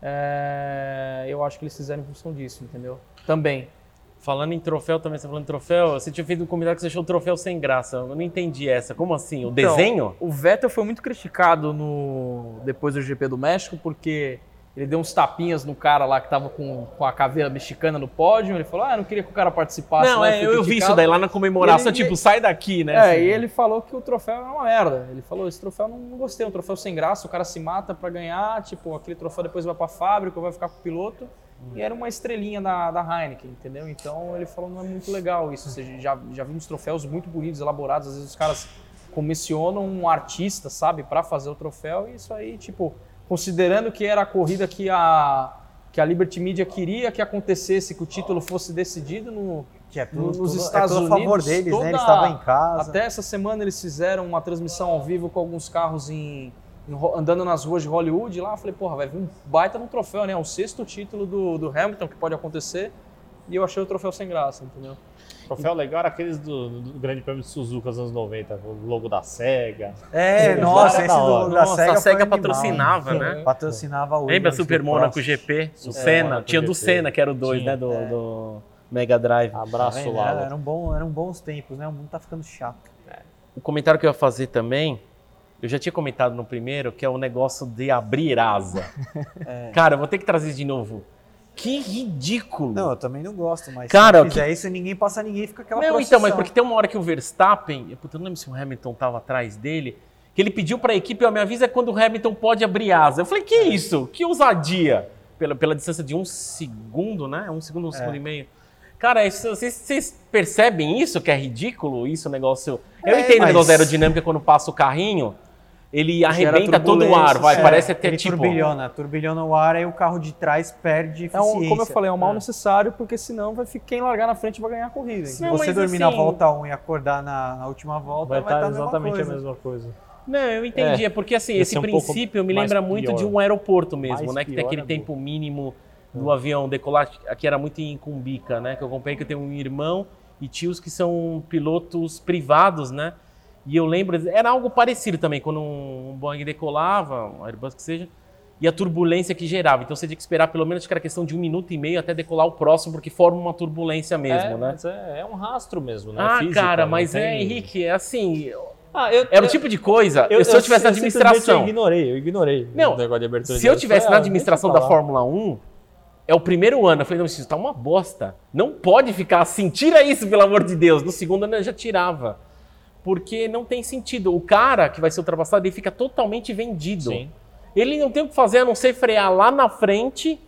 D: É, eu acho que eles fizeram em função disso, entendeu? Também.
A: Falando em troféu também, você tá falando em troféu, você tinha feito um comentário que você achou o troféu sem graça. Eu não entendi essa. Como assim? O
D: Então,
A: desenho?
D: O Vettel foi muito criticado no depois do GP do México porque ele deu uns tapinhas no cara lá que tava com, com a caveira mexicana no pódio. Ele falou: Ah, não queria que o cara participasse.
A: Não,
D: lá", e
A: é, eu, eu vi isso daí lá na comemoração,
D: ele-
A: tipo, sai daqui, né?
D: É,
A: assim.
D: e ele falou que o troféu era uma merda. Ele falou: esse troféu eu não gostei, é um troféu sem graça, o cara se mata pra ganhar, tipo, aquele troféu depois vai pra fábrica, vai ficar com o piloto. E era uma estrelinha da, da Heineken, entendeu? Então ele falou: não é muito legal isso. Ou seja, já, já vimos troféus muito bonitos, elaborados, às vezes os caras comissionam um artista, sabe, pra fazer o troféu, e isso aí, tipo, considerando que era a corrida que a. Que a Liberty Media queria que acontecesse, que o título fosse decidido no,
B: Que é tudo,
D: Nos
B: tudo-
D: Estados
B: é tudo a favor
D: Unidos,
B: deles, né?
D: toda-
B: Eles estavam em casa.
D: Até essa semana eles fizeram uma transmissão ao vivo com alguns carros em, em andando nas ruas de Hollywood lá. Eu falei, porra, vai vir um baita no troféu, né? É o sexto título do, do Hamilton que pode acontecer. E eu achei o troféu sem graça, entendeu?
C: Troféu legal era aqueles do, do Grande Prêmio de Suzuka dos anos 90, o logo da SEGA.
B: É,
C: Era
B: nossa, esse do,
C: hora.
B: da
A: Nossa,
B: SEGA
A: a SEGA
B: foi animal.
A: patrocinava, né?
B: Patrocinava o
A: Lembra Super Monaco. GP? O Senna.
C: Monaco
A: Tinha do. Senna, que era o 2,
C: Tinha.
A: né? Do,
B: É.
A: do Mega Drive.
C: Abraço
B: vendo?
C: lá.
B: Eram, bom, eram bons tempos, né? O mundo tá ficando chato.
A: O comentário que eu ia fazer também Eu já tinha comentado no primeiro que é o negócio de abrir asa. Cara, eu vou ter que trazer de novo. Que ridículo.
B: Não, eu também não gosto, mas
A: Cara,
B: se fizer isso, ninguém passa ninguém, fica aquela
A: Não, então, mas porque tem uma hora que o Verstappen, puta, eu não lembro se o Hamilton tava atrás dele, que ele pediu pra equipe, ó, me avisa quando o Hamilton pode abrir asa. Eu falei, que isso? Que ousadia? Pela, pela distância de um segundo, né? Um segundo, um segundo e meio. Cara, vocês, percebem isso, que é ridículo, isso, o negócio... Eu
B: É,
A: entendo o
B: mas-
A: negócio da aerodinâmica quando passa o carrinho, ele arrebenta todo o ar, vai,
D: é,
A: parece até
B: ele
A: tipo...
B: turbilhona, turbilhona o ar e o carro de trás perde
D: É
B: eficiência.
D: um, como eu falei, é um mal
A: É.
D: necessário, porque senão vai ficar, quem largar na frente vai ganhar a corrida.
B: Se
A: Não,
B: você dormir na
A: assim-
B: volta 1 e acordar na, na última volta,
C: Vai
B: vai,
C: estar
B: estar a mesma
C: exatamente
B: coisa.
C: a mesma coisa.
A: Não, eu entendi. É,
C: É,
A: porque assim, esse
C: um
A: princípio me lembra muito
C: pior.
A: de um aeroporto mesmo,
C: Mais
A: né? Que tem aquele
C: é bom.
A: tempo mínimo do avião decolar, que era muito em Cumbica, né? Que eu acompanhei que eu tenho um irmão e tios que são pilotos privados, né? E eu lembro, era algo parecido também, quando um Boeing decolava, um Airbus que seja, e a turbulência que gerava. Então você tinha que esperar pelo menos, que era questão de um minuto e meio até decolar o próximo, porque forma uma turbulência mesmo,
C: é,
A: né?
C: mas é, é um rastro mesmo, né?
A: Ah,
C: Física,
A: cara, mas é,
C: tem-
A: Henrique, é assim,
C: Ah, eu,
A: era o
C: eu-
A: tipo de coisa,
C: eu,
A: se eu tivesse na
C: simplesmente
A: administração...
C: Eu ignorei, eu ignorei
A: Não,
C: o negócio de abertura
A: Se
C: de
A: eu tivesse na
C: ah,
A: administração da. Fórmula 1, é o primeiro ano. Eu falei, não, isso tá uma bosta. Não pode ficar assim, tira isso, pelo amor de Deus. No segundo ano eu já tirava. Porque não tem sentido. O cara que vai ser ultrapassado, ele fica totalmente vendido.
C: Sim.
A: Ele não tem o que fazer a não ser frear lá na frente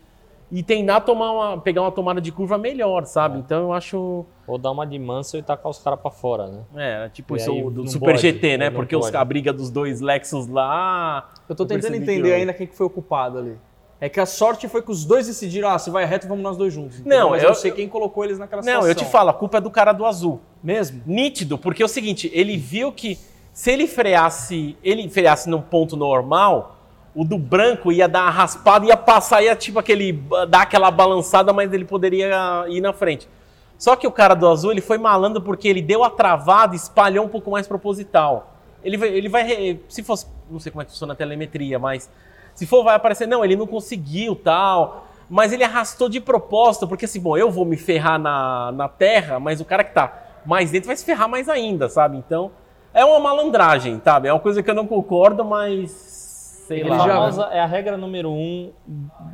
A: e tentar tomar uma, pegar uma tomada de curva melhor, sabe?
C: É.
A: Então eu acho.
C: Ou dar uma de manso e tacar os caras pra fora, né?
A: É, tipo
C: E
A: isso
C: aí
A: do
C: não
A: Super
C: pode,
A: GT, né? Porque os,
C: pode.
A: a briga dos dois Lexus lá.
D: Eu tô
A: Eu
D: tentando entender
A: eu-
D: ainda quem que foi o culpado ali. É que a sorte foi que os dois decidiram, ah, se vai reto, vamos nós dois juntos. entendeu?
A: Não,
D: Mas
A: eu-
D: eu não sei quem colocou eles naquela
A: Não,
D: situação.
A: eu te falo, a culpa é do cara do azul.
D: Mesmo?
A: nítido, porque é o seguinte, ele viu que se ele freasse, ele freasse num ponto normal, o do branco ia dar uma raspada, ia passar, ia tipo aquele, dar aquela balançada, mas ele poderia ir na frente. Só que o cara do azul, ele foi malandro porque ele deu a travada e espalhou um pouco mais proposital. Ele vai, ele vai, se fosse, não sei como é que funciona a telemetria, mas se for vai aparecer, não, ele não conseguiu, tal, mas ele arrastou de propósito, porque assim, bom, eu vou me ferrar na, na terra, mas o cara que tá mais dentro vai se ferrar mais ainda, sabe? Então, é uma malandragem, sabe? É uma coisa que eu não concordo, mas sei
C: É
A: lá.
C: famosa, é a regra número um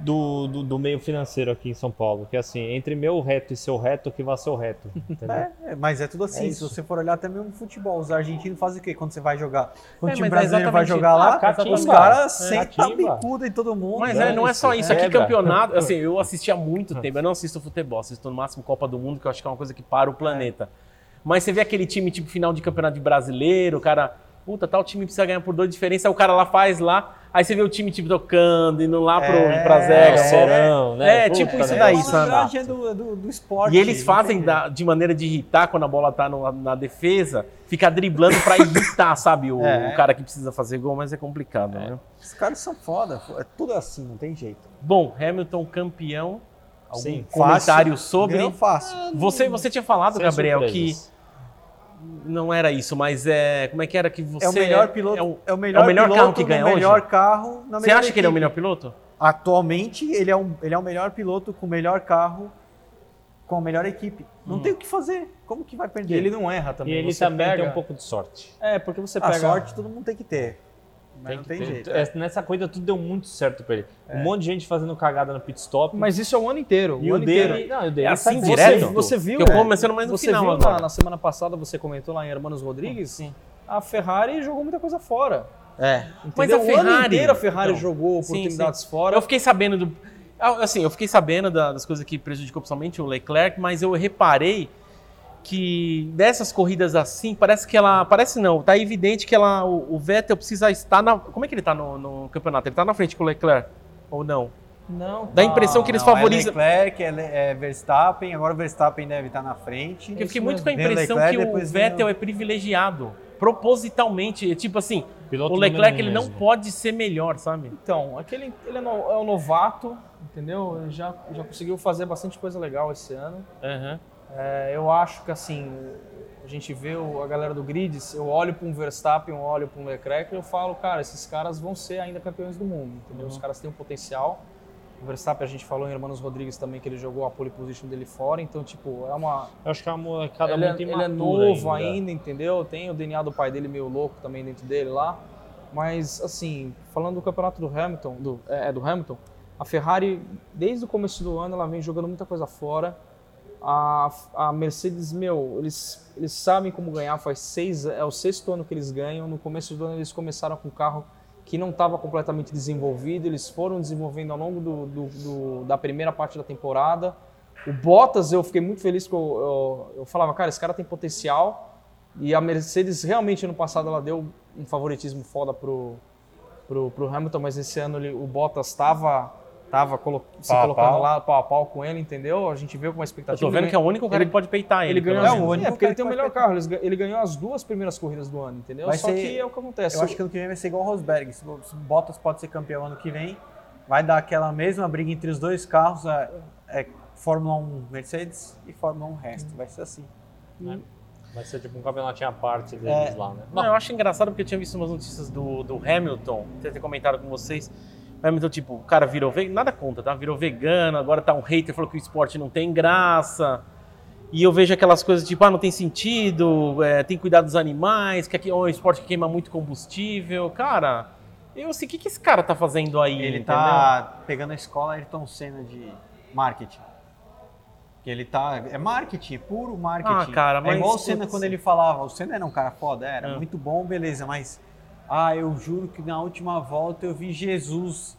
C: do, do, do meio financeiro aqui em São Paulo, que é assim, entre meu reto e seu reto, que vai ser o reto. Entendeu?
B: É, mas é tudo assim.
C: É
B: se você for olhar até mesmo futebol, os argentinos fazem o quê quando você vai jogar? Quando
A: É,
B: o time
A: é
B: brasileiro vai jogar lá,
C: Ah, catimba.
B: os caras
C: É,
B: sentam bicuda em todo mundo.
A: Mas
B: né?
A: é, não é só isso. Aqui, campeonato, assim, eu assisti há muito tempo. Eu não assisto futebol, assisto no máximo Copa do Mundo, que eu acho que é uma coisa que para o planeta. Mas você vê aquele time, tipo, final de campeonato de brasileiro, o cara, puta, tal time precisa ganhar por dois de diferença, aí o cara lá faz lá, aí você vê o time, tipo, tocando, indo lá pro,
B: É,
A: pra
C: É,
A: Zega.
C: serão, né?
A: É, tipo
C: Puta,
A: isso
C: né?
A: daí,
B: É
A: sabe?
B: uma malandragem do, do, do esporte.
A: E eles fazem da- de maneira de irritar quando a bola tá no- na defesa, ficar driblando pra irritar, sabe? O,
B: É.
A: o cara que precisa fazer gol, mas é complicado, né?
B: jeito. Os caras são foda. É tudo assim, não tem jeito.
A: Bom, Hamilton campeão. Algum
C: Sim.
A: comentário sobre?
B: Ganhou fácil.
A: Você, você tinha falado,
C: Sem
A: Gabriel,
C: surpresas.
A: que não era isso, mas é. Como é que era que você.
B: É o melhor piloto.
A: é o-
B: É o melhor,
A: é o melhor carro que ganha
B: melhor
A: hoje?
B: carro na
A: Você
B: melhor
A: acha que ele é o
B: equipe.
A: melhor piloto?
B: Atualmente, ele é, um, ele é o melhor piloto com o melhor carro, com a melhor equipe. Não tem o que fazer. Como que vai
D: E
B: perder?
D: ele não erra
C: E
D: também.
C: ele
D: Você
C: também
D: pega-
C: tem um pouco de sorte.
D: É, porque você
B: a
D: pega...
B: sorte todo mundo tem que ter. Mas
C: Tem
B: não tem
C: ter-
B: jeito.
C: é, Nessa corrida tudo deu muito certo pra ele.
A: É.
C: Um monte de gente fazendo cagada no pit stop.
D: Mas isso é o ano inteiro.
C: e
D: o
C: o
D: ano
C: dele.
D: inteiro.
C: Não, o dele
A: É assim
C: tá
A: direto?
C: Você,
D: Você viu?
A: Que eu começando mais no
D: Você
A: final
D: viu
A: agora.
D: na, na semana passada, você comentou lá em Hermanos Rodrigues?
A: Sim.
D: A Ferrari jogou muita coisa fora.
B: É.
A: Mas a
D: o ano
A: Ferrari-
D: inteiro a Ferrari
A: Então,
D: jogou
A: sim,
D: oportunidades fora.
A: Eu fiquei sabendo do. ah, Assim, eu fiquei sabendo da- das coisas que prejudicou principalmente o Leclerc, mas eu reparei que dessas corridas assim, parece que ela. Parece não, tá evidente que ela, o, o Vettel precisa estar na. Como é que ele tá no, no campeonato? Ele tá na frente com o Leclerc? Ou não?
D: Não.
A: Dá a impressão que eles
B: Não,
A: favorizam.
B: É Leclerc, é, Le- é Verstappen, agora o Verstappen deve estar na frente.
A: Porque eu fiquei muito com a impressão
B: Leclerc,
A: que o
B: vem
A: Vettel
B: o-
A: é privilegiado. Propositalmente. É Tipo assim,
C: Piloto
A: o Leclerc ele não pode ser melhor, sabe?
D: Então, aquele, ele é, no- é um novato, entendeu? Ele já, já conseguiu fazer bastante coisa legal esse ano.
A: Aham.
D: É, eu acho que assim, a gente vê a galera do Grids, eu olho para um Verstappen, eu olho para um Leclerc e eu falo, cara, esses caras vão ser ainda campeões do mundo, entendeu? Os caras têm um potencial. O Verstappen, a gente falou em Hermanos Rodrigues também, que ele jogou a pole position dele fora, então, tipo, é uma...
C: Eu acho que é uma molecada
D: Ele é,
C: muito
D: ele
C: imatura
D: é novo
C: ainda.
D: ainda. entendeu? Tem o DNA do pai dele meio louco também dentro dele lá. Mas, assim, falando do campeonato do Hamilton, do, é, do Hamilton, a Ferrari, desde o começo do ano, ela vem jogando muita coisa fora. A, a Mercedes, meu, eles, eles sabem como ganhar, faz seis, é o sexto ano que eles ganham. No começo do ano eles começaram com um carro que não estava completamente desenvolvido, eles foram desenvolvendo ao longo do, do, do, da primeira parte da temporada. O Bottas, eu fiquei muito feliz, porque eu, eu, eu falava, cara, esse cara tem potencial. E a Mercedes, realmente, ano passado, ela deu um favoritismo foda pro, pro, pro Hamilton, mas esse ano ele, o Bottas estava tava colo se
B: Pau
D: colocando
B: pau.
D: lá pau a pau com ele, entendeu? A gente veio com uma
A: Eu
D: expectativa.
A: tô vendo
D: Ele
A: que é o único cara
D: ele-
A: que pode peitar ele.
D: ele ganhou as,
A: menos.
B: o único
D: é, porque ele tem o melhor
B: pode
D: carro. Ele ganhou as duas primeiras corridas do ano, entendeu?
B: Vai
D: Só
B: ser-
D: que é o que acontece.
B: Eu acho que ano que vem vai ser igual o Rosberg. Se Bottas pode ser campeão ano que vem, vai dar aquela mesma briga entre os dois carros, é, é Fórmula 1 Mercedes e Fórmula 1 resto. Vai ser assim.
C: Vai ser tipo um campeonatinho à parte deles
B: É.
C: lá, né?
A: Não, eu acho engraçado porque eu tinha visto umas notícias do, do Hamilton, até ter comentado com vocês. O Hamilton, tipo, o cara virou vegano, nada contra, tá? Virou vegano, agora tá um hater, falou que o esporte não tem graça. E eu vejo aquelas coisas tipo, ah, não tem sentido, é, tem que cuidar dos animais, que aqui é um esporte que queima muito combustível. Cara, eu sei, o que, que esse cara tá fazendo aí?
B: Ele
A: entendeu?
B: tá pegando a escola Ayrton Senna de marketing. Que ele tá. É marketing, puro marketing.
A: Ah, cara, mas,
B: É igual o Senna quando ele falava. O Senna era um cara foda, era
A: É.
B: muito bom, beleza, mas. Ah, eu juro que na última volta eu vi Jesus.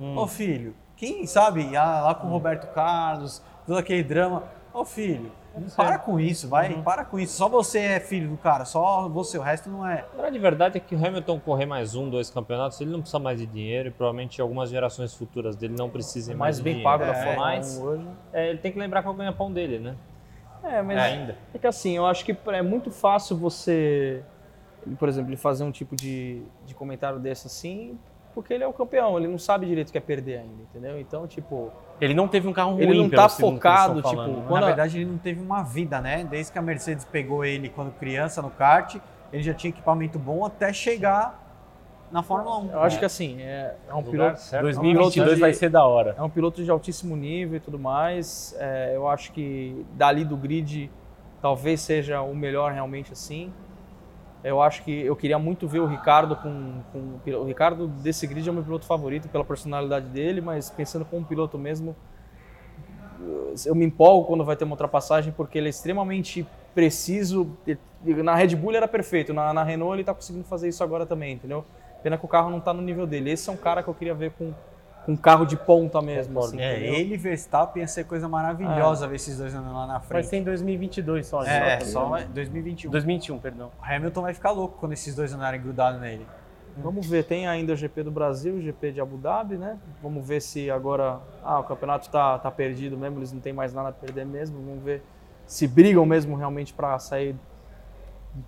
A: Hum.
B: Ô filho, quem sabe? Ah, lá com o Roberto Carlos, todo aquele drama. Ô filho, para com isso, vai,
A: Uhum.
B: para com isso. Só você é filho do cara, só você, o resto não é.
C: A grande verdade é que o Hamilton correr mais um, dois campeonatos, ele não precisa mais de dinheiro e provavelmente algumas gerações futuras dele não precisem
D: o
C: mais,
D: mais bem
C: dinheiro.
D: pago da
B: É,
D: Fórmula
C: mas
D: 1 hoje.
C: é, ele tem que lembrar que é o ganha-pão dele, né?
D: É, mas
C: Ainda.
D: É que assim, eu acho que é muito fácil você, ele, por exemplo, ele fazer um tipo de, de comentário desse assim, porque ele é o campeão, ele não sabe direito o que é perder ainda, entendeu? Então, tipo,
A: Ele não teve um carro ruim,
D: Ele não tá focado, tipo,
A: né?
D: quando
B: Na verdade, ele não teve uma vida, né? Desde que a Mercedes pegou ele quando criança no kart, ele já tinha equipamento bom até chegar na Fórmula 1.
D: eu acho que assim, é, é um piloto,
C: certo.
A: 2022
D: de-
A: vai ser da hora.
D: é um piloto de altíssimo nível e tudo mais. É, eu acho que dali do grid talvez seja o melhor realmente assim. Eu acho que eu queria muito ver o Ricardo com, com o Ricardo desse grid é o meu piloto favorito pela personalidade dele, mas pensando como piloto mesmo, eu me empolgo quando vai ter uma ultrapassagem porque ele é extremamente preciso. Na Red Bull ele era perfeito, na, na Renault ele está conseguindo fazer isso agora também, entendeu? Pena que o carro não está no nível dele. Esse é um cara que eu queria ver com com um carro de ponta mesmo. Assim,
B: É,
D: entendeu?
B: ele e Verstappen ia ser coisa maravilhosa ver esses dois andando lá na
A: Vai
B: frente.
A: ser em 2022 só.
B: É,
A: né?
B: só vai- 2021.
A: 2021, perdão.
B: O Hamilton vai ficar louco quando esses dois andarem grudados nele.
D: Vamos ver, tem ainda o GP do Brasil, o GP de Abu Dhabi, né? Vamos ver se agora ah, o campeonato tá, tá perdido mesmo, eles não têm mais nada a perder mesmo. Vamos ver se brigam mesmo realmente para sair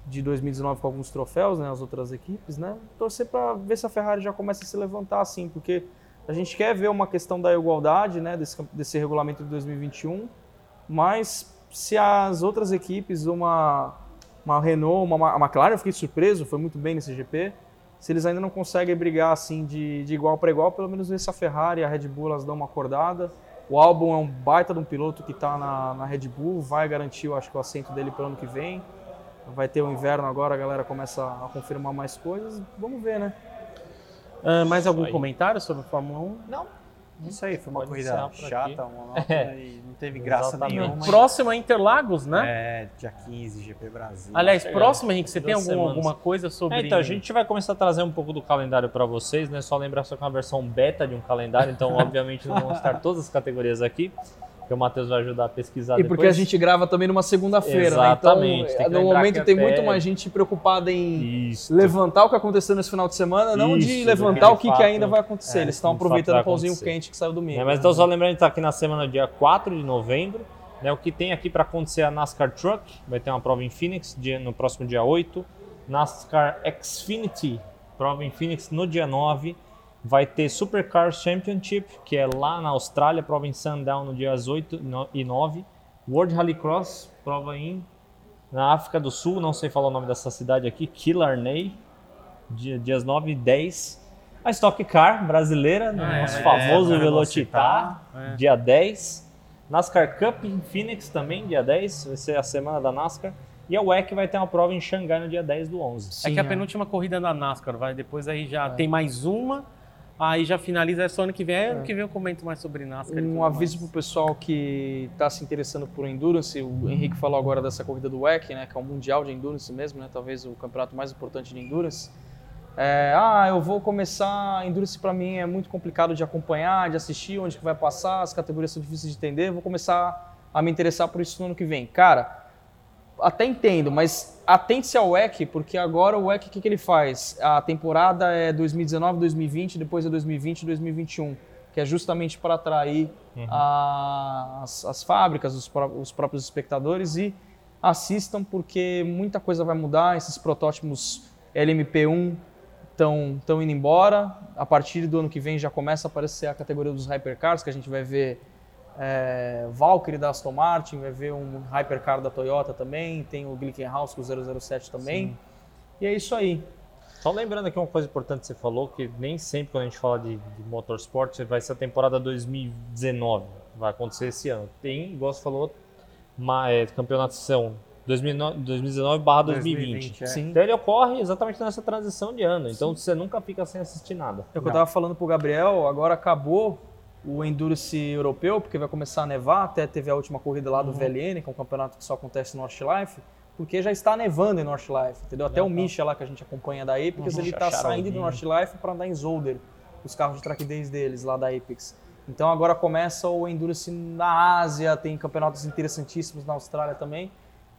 D: de 2019 com alguns troféus, né? As outras equipes, né? Torcer para ver se a Ferrari já começa a se levantar assim, porque a gente quer ver uma questão da igualdade, né? Desse, desse regulamento de 2021, mas se as outras equipes, uma, uma Renault, uma McLaren, eu fiquei surpreso, foi muito bem nesse GP. Se eles ainda não conseguem brigar assim de, de igual para igual, pelo menos ver se a Ferrari e a Red Bull elas dão uma acordada. O Albon é um baita de um piloto que está na, na Red Bull, vai garantir, eu acho o assento dele para o ano que vem. Vai ter o inverno agora, a galera começa a confirmar mais coisas. Vamos ver, né?
A: Ah, mais algum
C: aí.
A: comentário sobre a Fórmula 1?
C: Não.
B: Isso aí, foi uma
C: Pode
B: corrida chata,
C: aqui.
B: monótona e não teve graça
C: Exatamente.
B: nenhuma.
A: Próximo é Interlagos, né?
B: É, dia 15, GP Brasil.
A: Aliás,
C: chegando.
A: próximo, Henrique, você tem
C: Duas
A: algum,
C: semanas.
A: alguma coisa sobre.
C: É, então, a gente vai começar a trazer um pouco do calendário para vocês, né? Só lembrar só que é uma versão beta de um calendário, então obviamente não vão estar todas as categorias aqui, que o Matheus vai ajudar a pesquisar
D: E
C: depois.
D: porque a gente grava também numa segunda-feira, né? Então,
C: que
D: no momento
C: que
D: tem
C: até-
D: muito mais gente preocupada em levantar o que aconteceu nesse final de semana, não de levantar
C: que
D: o que, que
C: fato,
D: ainda vai acontecer.
C: é,
D: Eles estão aproveitando o pãozinho quente que saiu domingo.
C: É, mas então só lembrando que está aqui na semana dia 4 de novembro. Né, o que tem aqui para acontecer é a NASCAR Truck, vai ter uma prova em Phoenix dia- no próximo dia 8. NASCAR Xfinity, prova em Phoenix no dia 9. Vai ter Supercars Championship, que é lá na Austrália, prova em Sundown no dias 8 no- e 9. World Rallycross, prova em na África do Sul, não sei falar o nome dessa cidade aqui, Killarney, dia- dias 9 e 10. A Stock Car brasileira, né, nosso
A: é,
C: famoso
A: é,
C: Velocitar,
A: é.
C: dia 10. NASCAR Cup em Phoenix também, dia 10, vai ser a semana da NASCAR. E a WEC vai ter uma prova em Xangai no dia 10 do 11.
A: é
D: Sim,
A: que a
D: é.
A: penúltima corrida da NASCAR, vai. Depois aí já tem mais uma, aí já finaliza, é só ano que vem. Aí Ano que vem eu comento mais sobre NASCAR.
D: Um aviso
A: mais.
D: pro pessoal que está se interessando por Endurance, o Henrique falou agora dessa corrida do WEC, né, que é o Mundial de Endurance mesmo, né, talvez o campeonato mais importante de Endurance. É, ah, eu vou começar, Endurance para mim é muito complicado de acompanhar, de assistir, onde que vai passar, as categorias são difíceis de entender, vou começar a me interessar por isso no ano que vem. Cara, até entendo, mas atente-se ao WEC, porque agora o WEC, o que, que ele faz? A temporada é 2019, 2020, depois é 2020 e 2021, que é justamente para atrair a- as, as fábricas, os, os próprios espectadores e assistam, porque muita coisa vai mudar, esses protótipos LMP1 estão indo embora, a partir do ano que vem já começa a aparecer a categoria dos hypercars, que a gente vai ver é, Valkyrie da Aston Martin, vai ver um hypercar da Toyota também, tem o Glickenhaus com o 007 também. E é isso aí.
C: Só lembrando aqui uma coisa importante que você falou, que nem sempre quando a gente fala de, de motorsport vai ser a temporada 2019, vai acontecer esse ano. Tem, igual você falou, uma, é, são 2019 barra 2020.
B: 2020, é.
D: Sim.
C: Então ele ocorre exatamente nessa transição de ano, então você nunca fica sem assistir nada.
D: É o que eu estava falando pro Gabriel, agora acabou o Endurance europeu, porque vai começar a nevar, até teve a última corrida lá do VLN, que é um campeonato que só acontece no Northlife, porque já está nevando em Northlife, entendeu? Até o Misha lá que a gente acompanha da Apex, ele está
C: Acharam
D: saindo do. Northlife para andar em Zolder, os carros de track days deles lá da Apex. Então agora começa o Endurance na Ásia, tem campeonatos interessantíssimos na Austrália também.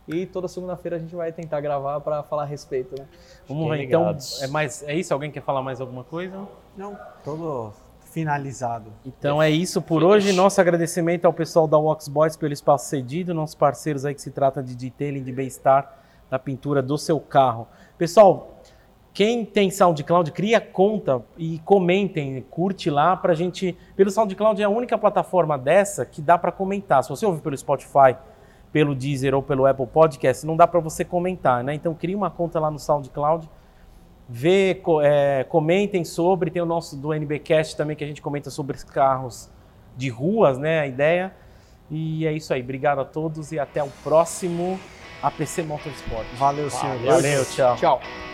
D: E toda segunda-feira a gente vai tentar gravar para falar a respeito, né?
A: Vamos ver, então. É, mais, é isso? Alguém quer falar mais alguma coisa?
B: Não, todo finalizado.
A: Então é isso por hoje. Nosso agradecimento ao pessoal da Wax Boys pelo espaço cedido, nossos parceiros aí que se trata de detailing, de bem-estar na pintura do seu carro. Pessoal, quem tem SoundCloud, cria conta e comentem, curte lá pra gente. Pelo SoundCloud é a única plataforma dessa que dá para comentar. Se você ouve pelo Spotify, pelo Deezer ou pelo Apple Podcast, não dá para você comentar, né? Então cria uma conta lá no SoundCloud vê, co- é, comentem sobre, tem o nosso do NBcast também que a gente comenta sobre os carros de ruas, né, a ideia. E é isso aí, obrigado a todos e até o próximo APC Motorsport.
B: Valeu, senhor.
A: Valeu, tchau.
D: Tchau.